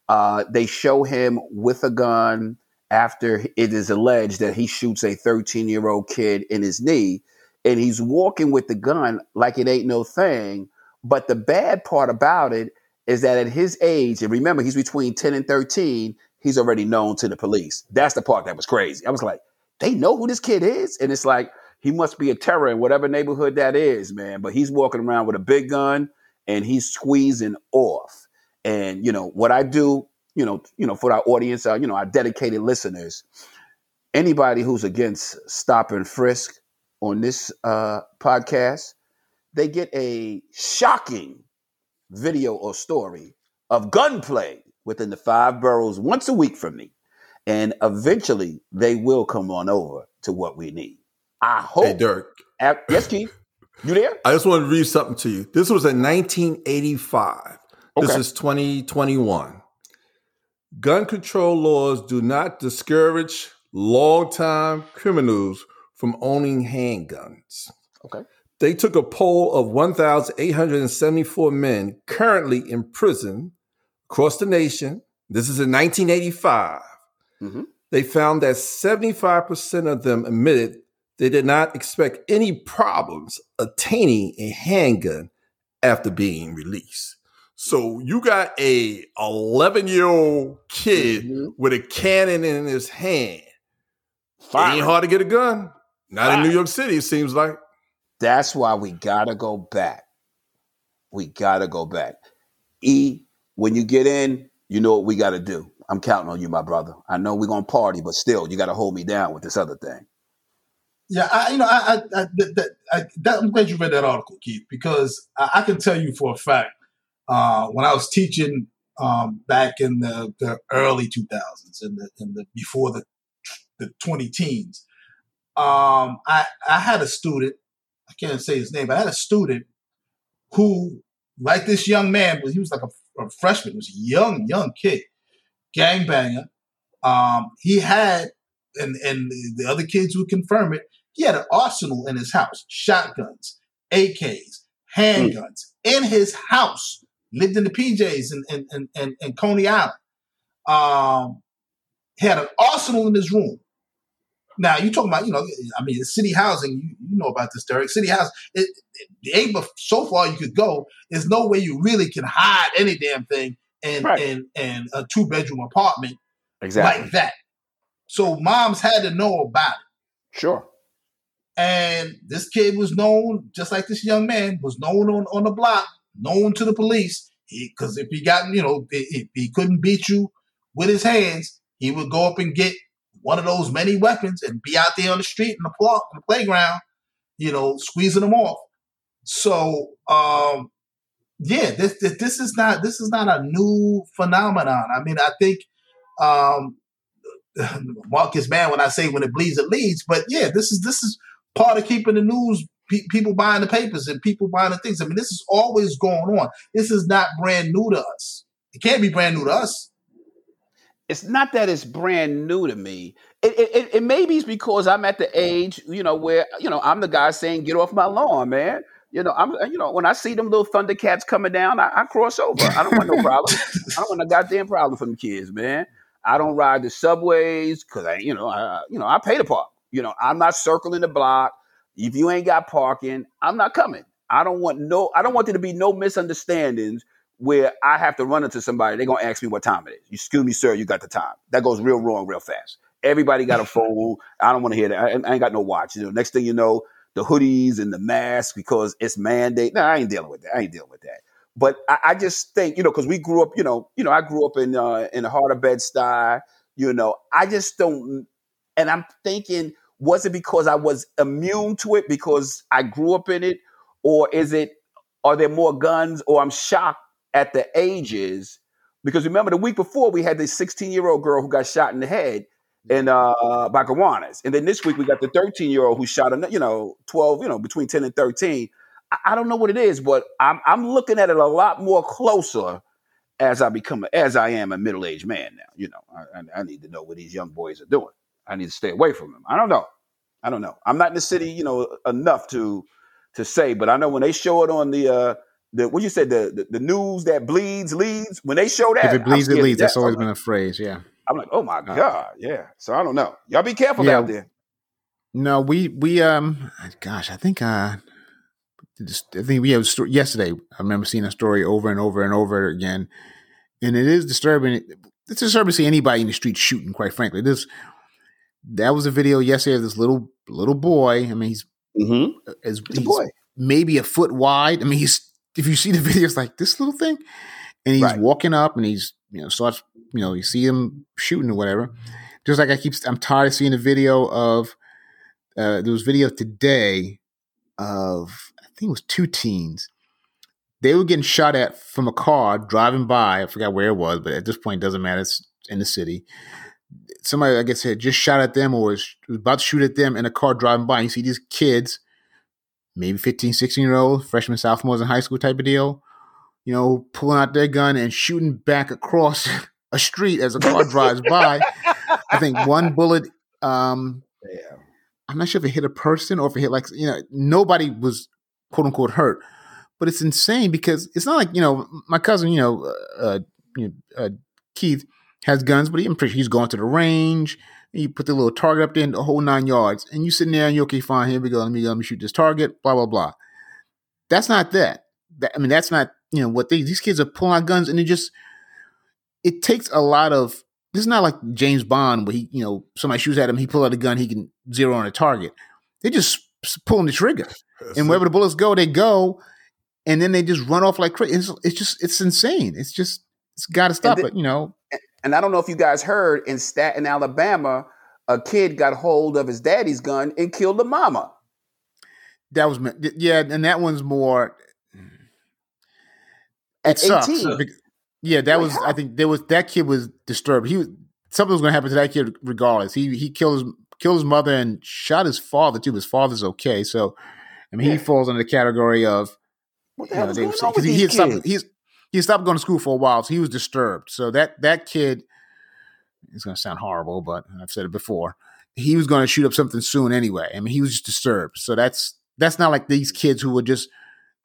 Uh, they show him with a gun after it is alleged that he shoots a 13 year old kid in his knee and he's walking with the gun like it ain't no thing. But the bad part about it is that at his age, and remember, he's between 10 and 13, he's already known to the police. That's the part that was crazy. I was like, they know who this kid is? And it's like, he must be a terror in whatever neighborhood that is, man. But he's walking around with a big gun and he's squeezing off. And, you know, what I do you know, you know, for our audience, uh, you know, our dedicated listeners, anybody who's against stop and frisk on this uh, podcast, they get a shocking video or story of gunplay within the five boroughs once a week from me. and eventually they will come on over to what we need. I hope. Hey, Dirk. At, yes, Keith. You there? I just want to read something to you. This was in 1985. Okay. This is 2021. Gun control laws do not discourage longtime criminals from owning handguns. Okay. They took a poll of 1,874 men currently in prison across the nation. This is in 1985. Mm-hmm. They found that 75% of them admitted they did not expect any problems attaining a handgun after being released. So you got a 11 year old kid mm-hmm. with a cannon in his hand. Fire. It ain't hard to get a gun. Not Fire. in New York City, it seems like. That's why we gotta go back. We gotta go back. E, when you get in, you know what we gotta do. I'm counting on you, my brother. I know we're gonna party, but still, you gotta hold me down with this other thing. Yeah, I, you know, I, I, I, that, that, I'm glad you read that article, Keith, because I, can tell you for a fact uh, when I was teaching um, back in the, the, early 2000s, in the in the before the the 20 teens, um, I I had a student. I can't say his name, but I had a student who, like this young man, he was like a, a freshman. He was a young young kid, gangbanger. Um, he had, and and the other kids would confirm it. He had an arsenal in his house: shotguns, AKs, handguns mm. in his house lived in the PJs in, in, in, in Coney Island. Um, had an arsenal in his room. Now you talking about, you know, I mean, city housing. You, you know about this, Derek. City housing. It, it, ain't so far you could go. There's no way you really can hide any damn thing in right. in, in a two bedroom apartment exactly. like that. So moms had to know about it. Sure. And this kid was known, just like this young man was known on, on the block known to the police. Because if he got, you know, if he couldn't beat you with his hands, he would go up and get one of those many weapons and be out there on the street in the, pl- in the playground, you know, squeezing them off. So, um, yeah, this, this, this is not this is not a new phenomenon. I mean, I think um, Marcus Mann when I say when it bleeds, it leads. But yeah, this is this is part of keeping the news pe- people buying the papers and people buying the things. I mean, this is always going on. This is not brand new to us. It can't be brand new to us. It's not that it's brand new to me. It, it, it maybe it's because I'm at the age, you know, where you know I'm the guy saying, "Get off my lawn, man." You know, I'm, you know, when I see them little Thundercats coming down, I, I cross over. I don't want no problem. I don't want a goddamn problem from the kids, man. I don't ride the subways because I, you know, I, you know, I pay to park. You know, I'm not circling the block. If you ain't got parking, I'm not coming. I don't want no. I don't want there to be no misunderstandings where I have to run into somebody. They're gonna ask me what time it is. Excuse me, sir. You got the time. That goes real wrong, real fast. Everybody got a phone. I don't want to hear that. I, I, ain't got no watch. You know, next thing you know, the hoodies and the masks because it's mandate. No, I ain't dealing with that. I ain't dealing with that. But I, I just think, you know, because we grew up, you know, you know, I grew up in uh, in the heart of Bed Stuy. You know, I just don't. And I'm thinking was it because I was immune to it because I grew up in it? Or is it, are there more guns? Or I'm shocked at the ages? Because remember, the week before we had this 16 year old girl who got shot in the head and uh, by Gowanus. And then this week we got the 13 year old who shot, a, you know, 12, you know, between 10 and 13. I, I don't know what it is, but I'm, I'm looking at it a lot more closer as I become, as I am a middle aged man now. You know, I, I need to know what these young boys are doing. I need to stay away from them. I don't know. I don't know. I'm not in the city, you know, enough to to say, but I know when they show it on the uh the what you said the, the, the news that bleeds leads when they show that if it bleeds it leads. That's always been a phrase. Yeah. I'm like, oh my uh, god, yeah. So I don't know. Y'all be careful yeah, out there. No, we we um, gosh, I think uh, I think we have yesterday. I remember seeing a story over and over and over again, and it is disturbing. It's disturbing to see anybody in the street shooting. Quite frankly, this that was a video yesterday of this little little boy. I mean, he's mm-hmm. as he's boy. maybe a foot wide. I mean, he's if you see the video, it's like this little thing, and he's right. walking up and he's you know starts you know you see him shooting or whatever. Just like I keep, I'm tired of seeing a video of uh, there was video today of I think it was two teens. They were getting shot at from a car driving by. I forgot where it was, but at this point, it doesn't matter. It's in the city somebody, like I guess, had just shot at them or was, was about to shoot at them in a car driving by. And you see these kids, maybe 15, 16 year old, freshmen, sophomores in high school type of deal, you know, pulling out their gun and shooting back across a street as a car drives by. I think one bullet, um, I'm not sure if it hit a person or if it hit like, you know, nobody was quote unquote hurt. But it's insane because it's not like, you know, my cousin, you know, uh, you uh, Keith has guns, but he, I'm pretty sure he's going to the range. You put the little target up there in the whole nine yards, and you sitting there and you're okay, fine. Here we go. Let me let me shoot this target. Blah blah blah. That's not that. that I mean, that's not you know what they, these kids are pulling out guns, and it just it takes a lot of. This is not like James Bond where he, you know, somebody shoots at him, he pull out a gun, he can zero on a target. They just pulling the trigger, That's and wherever it. the bullets go, they go, and then they just run off like crazy. It's, it's just it's insane. It's just it's got to stop it. You know, and I don't know if you guys heard in Staten, Alabama, a kid got hold of his daddy's gun and killed the mama. That was yeah, and that one's more at eighteen. Yeah, that was. I think there was that kid was disturbed. He was something was going to happen to that kid regardless. He he killed his killed his mother and shot his father too. His father's okay, so I mean he falls under the category of what the hell know, is going on with he, these he kids? He's he stopped going to school for a while, so he was disturbed. So that that kid, it's going to sound horrible, but I've said it before. He was going to shoot up something soon anyway. I mean, he was just disturbed. So that's that's not like these kids who were just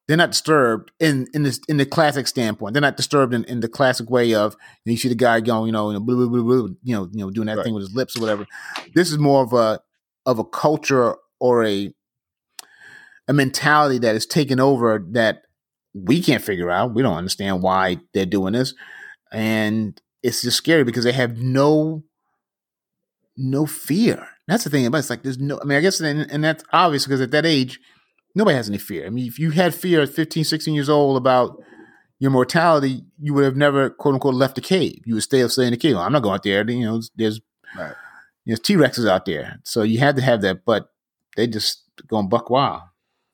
they're not disturbed in in this in the classic standpoint. They're not disturbed in, in the classic way of you, know, you see the guy going, you know, you know, blah, blah, blah, you know, you know, doing that right. thing with his lips or whatever. This is more of a of a culture or a a mentality that is taken over that we can't figure out. We don't understand why they're doing this. And it's just scary because they have no no fear. That's the thing about it. it's like there's no I mean I guess and, and that's obvious because at that age nobody has any fear. I mean if you had fear at 15, 16 years old about your mortality, you would have never quote unquote left the cave. You would stay stay in the cave. I'm not going out there. You know, there's right. know T Rexes out there. So you had to have that, but they just going buck wild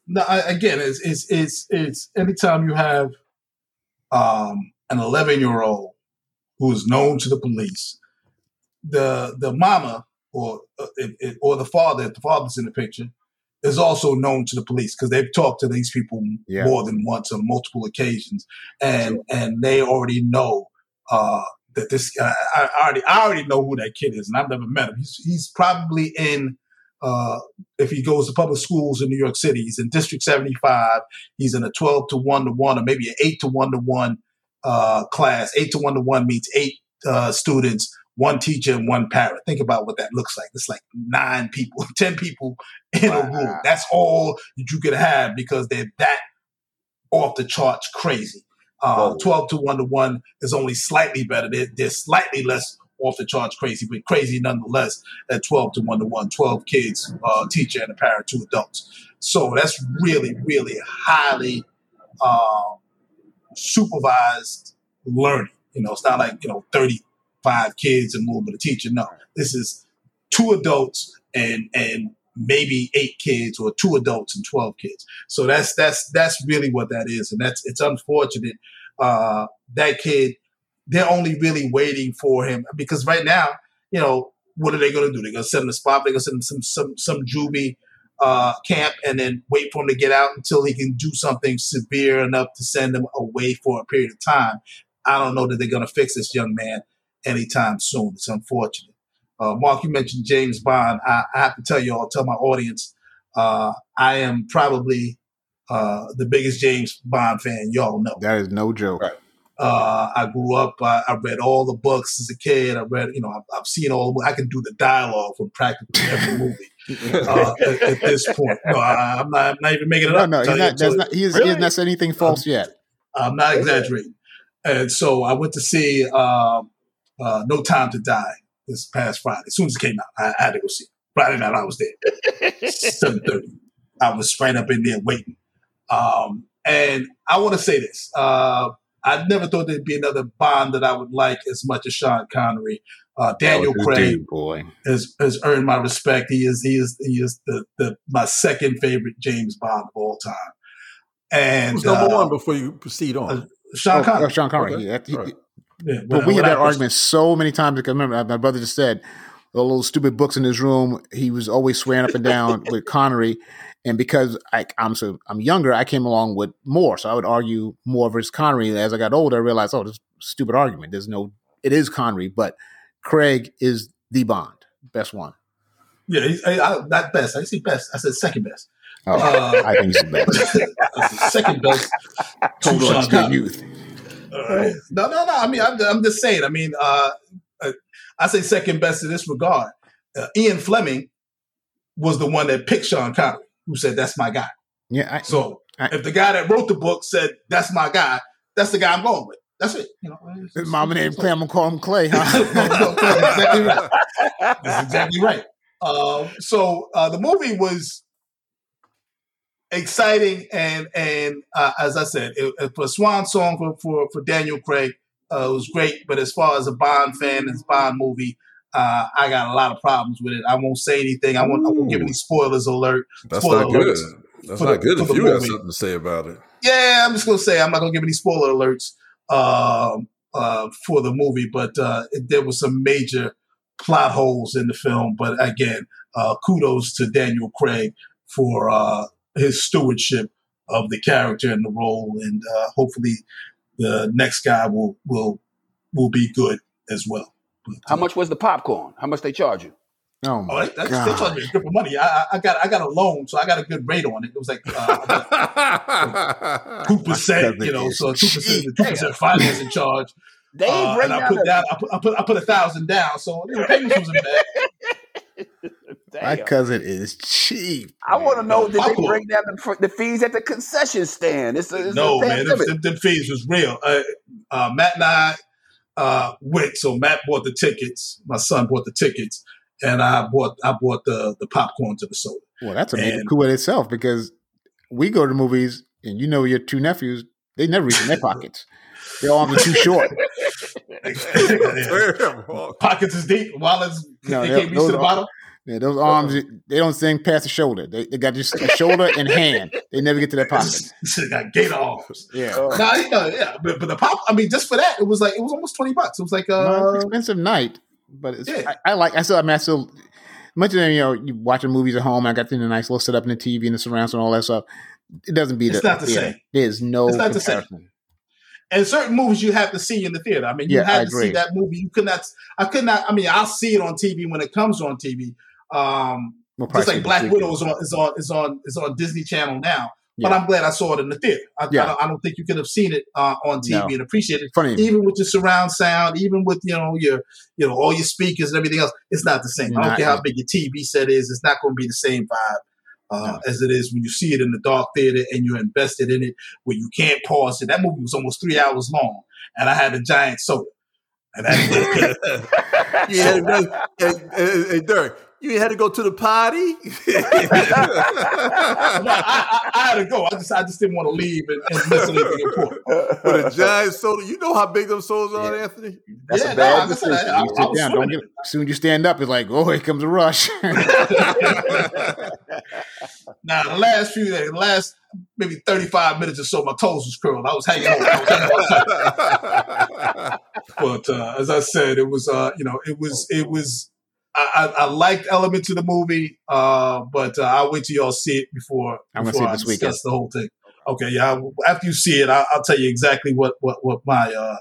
no, I, again, it's, it's it's it's anytime you have um, an 11 year old who is known to the police, the the mama or uh, it, or the father, if the father's in the picture, is also known to the police because they've talked to these people yeah. more than once on multiple occasions, and sure. and they already know uh, that this. Uh, I already I already know who that kid is, and I've never met him. He's he's probably in uh, if he goes to public schools in New York City, he's in District 75. He's in a 12 to 1 to 1 or maybe an 8 to 1 to 1 uh, class. 8 to 1 to 1 means eight uh, students, one teacher, and one parent. Think about what that looks like. It's like nine people, 10 people in wow. a room. That's all that you could have because they're that off the charts crazy. Uh, 12 to 1 to 1 is only slightly better. They're, they're slightly less off the charts crazy, but crazy nonetheless at 12 to 1 to 1, 12 kids, uh, teacher and a parent, two adults. So that's really, really highly um, supervised learning. You know, it's not like, you know, 35 kids and a little bit of teacher. No, this is two adults and, and maybe eight kids or two adults and 12 kids. So that's, that's, that's really what that is. And that's, it's unfortunate. Uh, that kid they're only really waiting for him because right now, you know, what are they going to do? They're going to send him to spot. They're going to send him some some some juvie uh, camp and then wait for him to get out until he can do something severe enough to send him away for a period of time. I don't know that they're going to fix this young man anytime soon. It's unfortunate. Uh, Mark, you mentioned James Bond. I, I, have to tell you all, tell my audience, uh, I am probably uh, the biggest James Bond fan y'all know. That is no joke. Right. Uh, I grew up. I, I, read all the books as a kid. I read, you know, I've, I've seen all. The, I can do the dialogue from practically every movie uh, at, at, this point. No, I, am not. I'm not even making it no, up. No, no, not, not, he, is, really? he not said anything false I'm, yet. I'm not exaggerating. And so I went to see um, uh, No Time to Die this past Friday. As soon as it came out, I, I had to go see it. Friday night, I was there. Seven thirty. I was right up in there waiting. Um, and I want to say this. Uh, I never thought there'd be another Bond that I would like as much as Sean Connery. Uh, Daniel oh, Craig boy. has has earned my respect. He is he is he is the, the my second favorite James Bond of all time. And Who's number uh, one before you proceed on? Uh, Sean oh, Connery. Sean Connery. Okay. Yeah, he, right. yeah, but we had that argument so many times. Because remember, my brother just said the little stupid books in his room. He was always swearing up and down with Connery. And because I, am so I'm younger, I came along with more. So I would argue more versus Connery. As I got older, I realized, oh, this stupid argument. There's no, it is Connery, but Craig is the Bond, best one. Yeah, he's, I, I, not best. I see best. I said second best. Oh, uh, I think he's the best. second best. Hold on, good youth. Uh, no, no, no. I mean, I'm, I'm just saying. I mean, uh, uh I say second best in this regard. Uh, Ian Fleming was the one that picked Sean Connery, who said that's my guy. Yeah. I, so I, if the guy that wrote the book said that's my guy, that's the guy I'm going with. That's it. You know, it's, Mama named Clay. I'm gonna call him Clay. Huh? exactly right. That's exactly right. Uh, so uh, the movie was exciting and and uh, as I said, it, it, for a swan song for for, for Daniel Craig, uh, it was great. But as far as a Bond fan and Bond movie, uh, I got a lot of problems with it. I won't say anything. I won't, I won't give any spoilers alert. That's spoiler not good. That's not the, good if you movie. got something to say about it. Yeah, I'm just gonna say I'm not gonna give any spoiler alerts um, uh, for the movie, but uh, it, there was some major plot holes in the film. But again, uh, kudos to Daniel Craig for uh, his stewardship of the character and the role, and uh, hopefully the next guy will will will be good as well. But, How much was the popcorn? How much they charge you? Oh my oh, they, they charged me a grip of money. I, I, got I got a loan, so I got a good rate on it. It was like uh, two percent, you know, so two percent, two percent finance in charge. They uh, and I put down, I put, I put, I put a thousand down, so you know, payments wasn't bad. My cousin is cheap. I want to know did they bring down the, the, fees at the concession stand? It's, a, it's no man, them, them, them, fees was real. Uh, uh, Matt and I uh, went, so Matt bought the tickets. My son bought the tickets, and I bought I bought the the popcorn to the soda. Well, that's a major coup in itself because we go to movies, and you know your two nephews, they never reach in their pockets. Their arms are too short. Pockets is deep, wallets no, they can't reach to the bottom. Yeah, those arms they don't sing past the shoulder. They, they got just a shoulder and hand. They never get to their pocket. they got gator arms. Yeah. Uh, nah, you know, yeah. But, but the pop, I mean, just for that, it was like it was almost twenty bucks. It was like uh, expensive night, but it's, yeah. I, I, like. I still, I mean, I still much of them. You know, you watching movies at home. I got the nice little setup in the TV and the surrounds and all that stuff. It doesn't beat it's the, not the same. There's no it's not comparison. The same. And certain movies you have to see in the theater. I mean, you yeah, have to see that movie. You could not. I could not. I mean, I'll see it on TV when it comes on TV. Um, we'll just like Black Widow is on is on is on is on Disney Channel now. But. I'm glad I saw it in the theater. I, yeah. I, don't, I don't think you could have seen it uh, on TV no. and appreciate it. Funny. Even with your surround sound, even with you know your you know all your speakers and everything else, it's not the same. I don't care how big your TV set is; it's not going to be the same vibe uh, no. as it is when you see it in the dark theater and you're invested in it, where you can't pause it. That movie was almost three hours long, and I had a giant soda. And that, yeah, hey, hey, hey, Dirk, you had to go to the party. no, I, I, I, had to go. I just, I just didn't want to leave and, and miss anything important. With a giant soda, you know how big those sodas are. Anthony. That's yeah, a bad no, decision. I, you sit down, don't get, soon you stand up, it's like, oh, here comes a rush. now, the last few days, the last maybe 35 minutes or so, my toes was curled. I was hanging on. but uh, as I said, it was, uh, you know, it was, it was I, I, liked elements of the movie, uh, but uh, I'll wait till y'all see it before, I'm gonna see it this weekend. the whole thing. Okay, yeah. After you see it, I'll, I'll tell you exactly what what what my uh,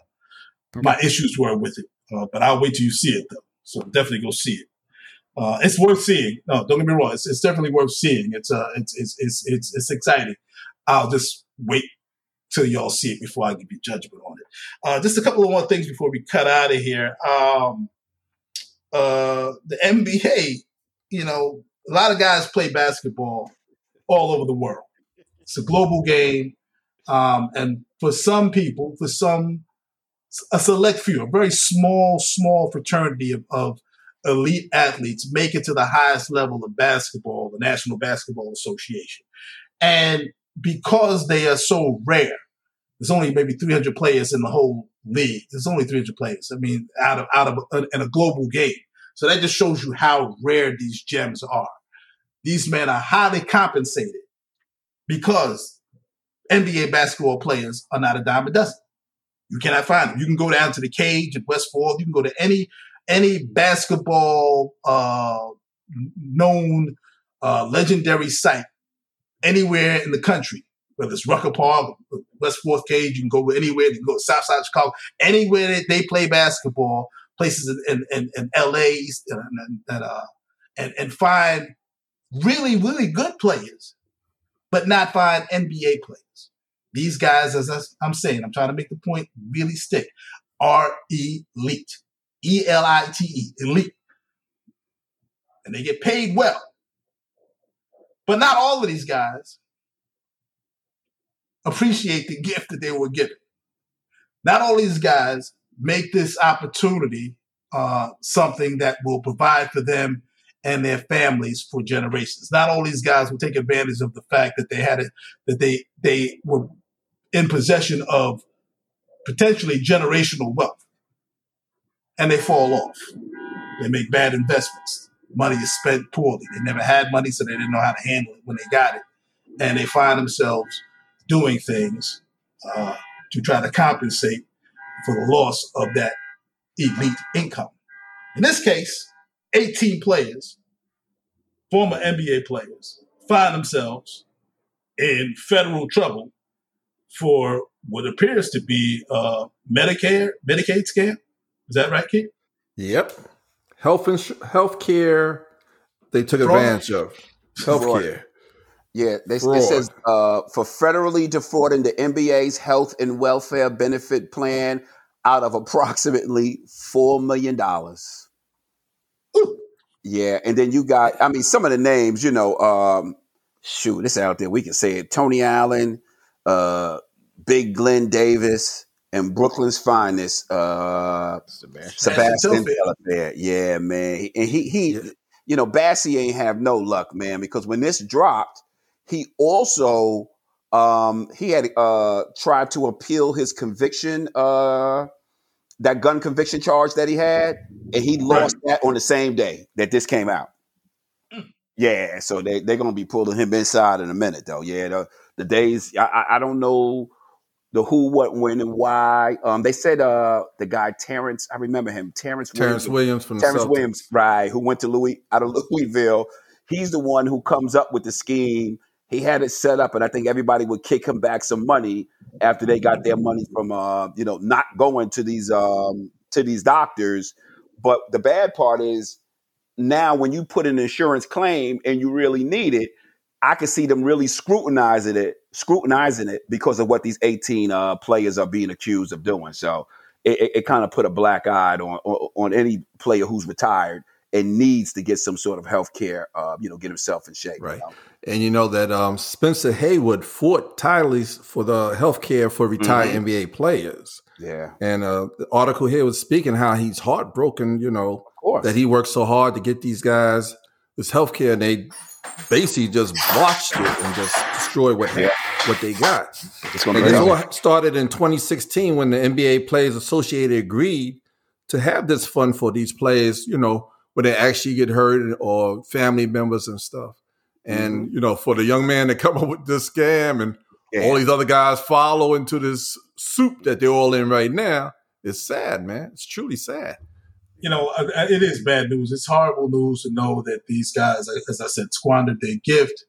okay. my issues were with it. Uh, but I'll wait till you see it though. So definitely go see it. Uh, it's worth seeing. No, don't get me wrong. It's, it's definitely worth seeing. It's uh, it's it's it's it's, it's exciting. I'll just wait till y'all see it before I give you judgment on it. Uh, just a couple of more things before we cut out of here. Um, uh, the NBA, you know, a lot of guys play basketball all over the world. It's a global game. Um, and for some people, for some, a select few, a very small, small fraternity of, of elite athletes make it to the highest level of basketball, the National Basketball Association. And because they are so rare, there's only maybe 300 players in the whole league. There's only 300 players. I mean, out of out of a, in a global game. So that just shows you how rare these gems are. These men are highly compensated because NBA basketball players are not a dime a dozen. You cannot find them. You can go down to the cage at West. You can go to any any basketball uh, known uh, legendary site anywhere in the country, whether it's Rucker Park, West Fourth Cage, you can go anywhere, you can go South Side Chicago, anywhere that they play basketball, places in, in, in, LA and, and, uh, and, and find really, really good players, but not find NBA players. These guys, as I'm saying, I'm trying to make the point really stick, are elite. E L I T E, elite. And they get paid well. But not all of these guys appreciate the gift that they were given. Not all these guys make this opportunity uh, something that will provide for them and their families for generations. Not all these guys will take advantage of the fact that they had it, that they they were in possession of potentially generational wealth, and they fall off. They make bad investments. Money is spent poorly. They never had money, so they didn't know how to handle it when they got it, and they find themselves doing things uh, to try to compensate for the loss of that elite income. In this case, 18 players, former NBA players, find themselves in federal trouble for what appears to be a Medicare Medicaid scam. Is that right, Keith? Yep. Health ins- health care they took Fraud. advantage of. Health care. Yeah, they, it says uh, for federally defrauding the NBA's health and welfare benefit plan out of approximately four million dollars. Yeah, and then you got, I mean, some of the names, you know, um, shoot, this out there. We can say it: Tony Allen, uh, Big Glen Davis, and Brooklyn's finest, uh, Sebastian, Sebastian Yeah, man, and he he, yeah. you know, Bassey ain't have no luck, man, because when this dropped, he also um, he had uh, tried to appeal his conviction, uh, that gun conviction charge that he had, and he lost that on the same day that this came out. Mm. Yeah, so they they're gonna be pulling him inside in a minute, though. Yeah, the, the days I, I don't know the who, what, when, and why. Um, they said uh, the guy Terrence, I remember him, Terrence Terrence Williams, Williams from Terrence Williams, right, who went to Louis out of Louisville. He's the one who comes up with the scheme he had it set up, and I think everybody would kick him back some money after they got their money from, uh, you know, not going to these um, to these doctors. But the bad part is now when you put an insurance claim and you really need it, I can see them really scrutinizing it, scrutinizing it because of what these 18 uh, players are being accused of doing. So it, it, it kind of put a black eye on, on, on any player who's retired and needs to get some sort of health care, uh, you know, get himself in shape. Right. You know? And you know that um, Spencer Haywood fought tirelessly for the health care for retired mm-hmm. NBA players. Yeah. And uh, the article here was speaking how he's heartbroken, you know, that he worked so hard to get these guys this health care and they basically just botched it and just destroyed what, yeah. what they got. And it all started in 2016 when the NBA Players Associated agreed to have this fund for these players, you know, when they actually get hurt or family members and stuff. And mm-hmm. you know, for the young man to come up with this scam and yeah. all these other guys follow into this soup that they're all in right now, it's sad, man. It's truly sad. You know, it is bad news. It's horrible news to know that these guys, as I said, squandered their gift,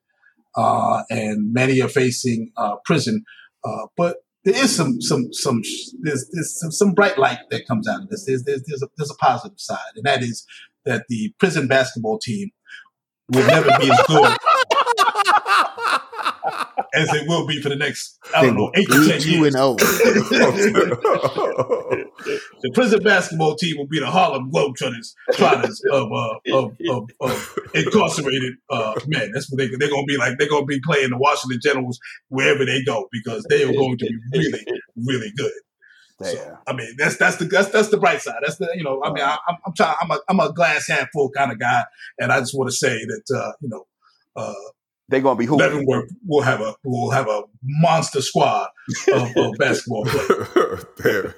uh, and many are facing uh, prison. Uh, but there is some some some there's, there's some, some, bright light that comes out of this. There's there's there's a, there's a positive side, and that is that the prison basketball team will never be as good as it will be for the next, I don't know, eight to ten years. And the prison basketball team will be the Harlem Globetrotters trotters of, uh, of, of, of, incarcerated uh, men. That's what they, they're going to be like. They're going to be playing the Washington Generals wherever they go because they are going to be really, really good. So, I mean, that's that's the that's that's the bright side. That's the you know, I mean, I, am I'm trying. I'm a I'm a glass half full kind of guy, and I just want to say that uh, you know, uh, they're gonna be who Leavenworth will have a will have a monster squad of, of basketball players. there.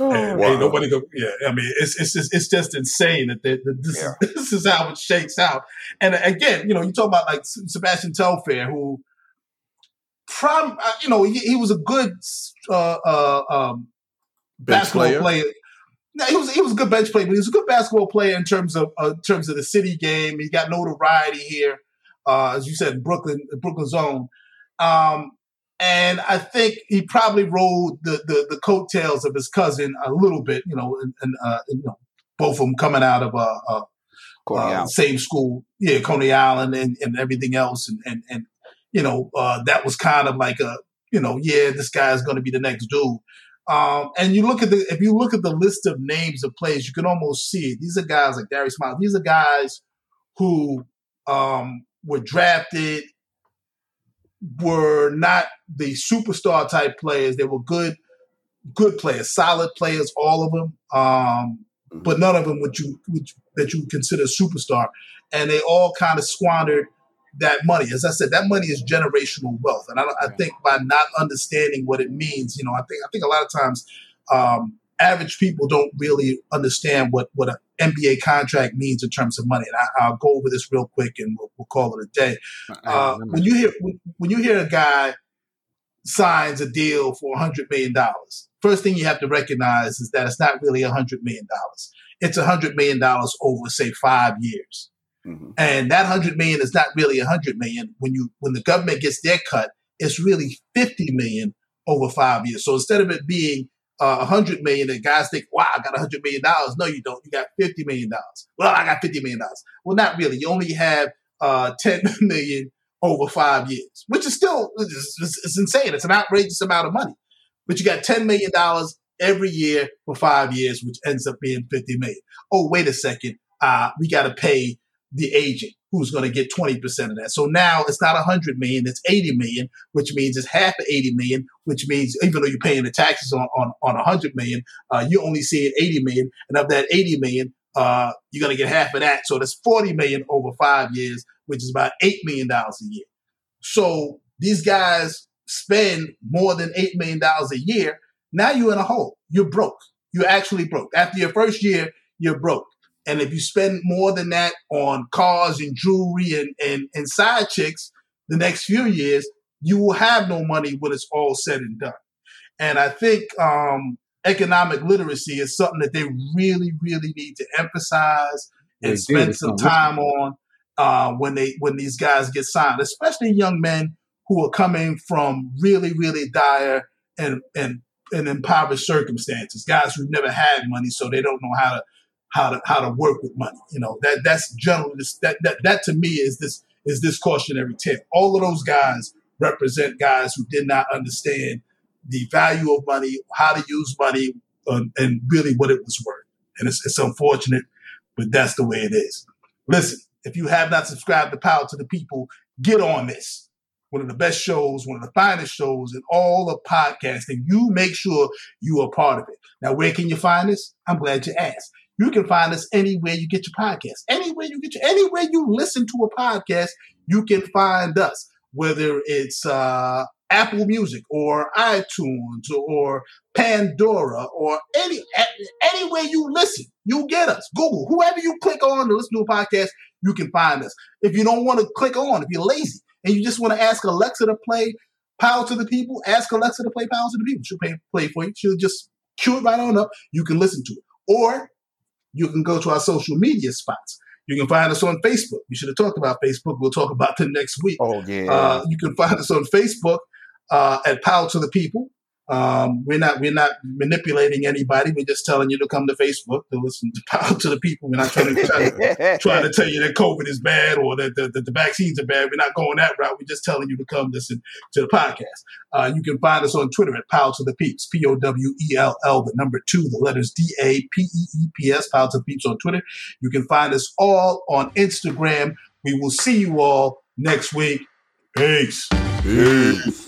Oh, and, wow. nobody go. Yeah, I mean, it's it's just, it's just insane that, that, that this yeah. is this is how it shakes out. And again, you know, you talk about like Sebastian Telfair, who from uh, you know he, he, was a good uh, uh, um, basketball player. player. no, he was he was a good bench player, but he was a good basketball player in terms of uh, in terms of the city game. He got notoriety here, uh, as you said, Brooklyn, Brooklyn zone. Um, and I think he probably rode the, the, the coattails of his cousin a little bit, you know, and, and uh, you know, both of them coming out of uh, uh, uh same school, yeah, Coney Island and, and everything else, and and and you know, uh, that was kind of like a, you know, yeah, this guy is going to be the next dude. Um, and you look at the if you look at the list of names of players, you can almost see it. These are guys like Darius Miles. These are guys who um, were drafted were not the superstar type players. They were good, good players, solid players, all of them. Um, mm-hmm. but none of them would you would, that you would consider superstar, and they all kind of squandered that money. As I said, that money is generational wealth, and I, I think by not understanding what it means, you know, I think I think a lot of times um, average people don't really understand what what an NBA contract means in terms of money. And I, will go over this real quick, and we'll, we'll call it a day. Uh, when you hear when, when, you hear a guy signs a deal for hundred million dollars, first thing you have to recognize is that it's not really hundred million dollars. It's hundred million dollars over, say, five years. Mm-hmm. And that hundred million is not really a hundred million. When you when the government gets their cut, it's really fifty million over five years. So instead of it being uh, 100 million and guys think, wow, I got 100 million dollars. No, you don't. You got 50 million dollars. Well, I got 50 million dollars. Well, not really. You only have uh, 10 million over five years, which is still it's, it's insane. It's an outrageous amount of money. But you got 10 million dollars every year for five years, which ends up being 50 million. Oh, wait a second. Uh, we got to pay the agent who's going to get 20% of that. So now it's not 100 million, it's 80 million, which means it's half of 80 million, which means even though you're paying the taxes on, on, on 100 million, uh, you only see it 80 million. And of that 80 million, uh, you're going to get half of that. So that's 40 million over five years, which is about $8 million a year. So these guys spend more than $8 million a year. Now you're in a hole. You're broke. You're actually broke. After your first year, you're broke. And if you spend more than that on cars and jewelry and, and, and side chicks the next few years, you will have no money when it's all said and done. And I think um, economic literacy is something that they really, really need to emphasize and they spend some time on uh, when they when these guys get signed, especially young men who are coming from really, really dire and and, and impoverished circumstances. Guys who've never had money, so they don't know how to how to how to work with money. You know that that's generally this, that that that to me is this is this cautionary tip. All of those guys represent guys who did not understand the value of money, how to use money, uh, and really what it was worth. And it's, it's unfortunate, but that's the way it is. Listen, if you have not subscribed to Power to the People, get on this. One of the best shows, one of the finest shows in all of podcasting. You make sure you are part of it. Now, where can you find this? I'm glad you asked. You can find us anywhere you get your podcast. Anywhere you get your, anywhere you listen to a podcast, you can find us. Whether it's uh, Apple Music or iTunes or Pandora or any anywhere you listen, you get us. Google, whoever you click on to listen to a podcast, you can find us. If you don't want to click on, if you're lazy and you just want to ask Alexa to play Power to the People, ask Alexa to play Power to the People. She'll play, play for you. She'll just cue it right on up. You can listen to it. Or you can go to our social media spots. You can find us on Facebook. We should have talked about Facebook. We'll talk about them next week. Oh, yeah. Uh, you can find us on Facebook uh, at Power to the People. Um, we're not we're not manipulating anybody. We're just telling you to come to Facebook to listen to Power to the People. We're not trying to, trying to, trying to tell you that COVID is bad or that the, the, the, vaccines are bad. We're not going that route. We're just telling you to come listen to the podcast. Uh, you can find us on Twitter at Power to the Peeps, P O W E L L, the number two, the letters D A P E E P S, Power to the Peeps on Twitter. You can find us all on Instagram. We will see you all next week. Peace. Peace.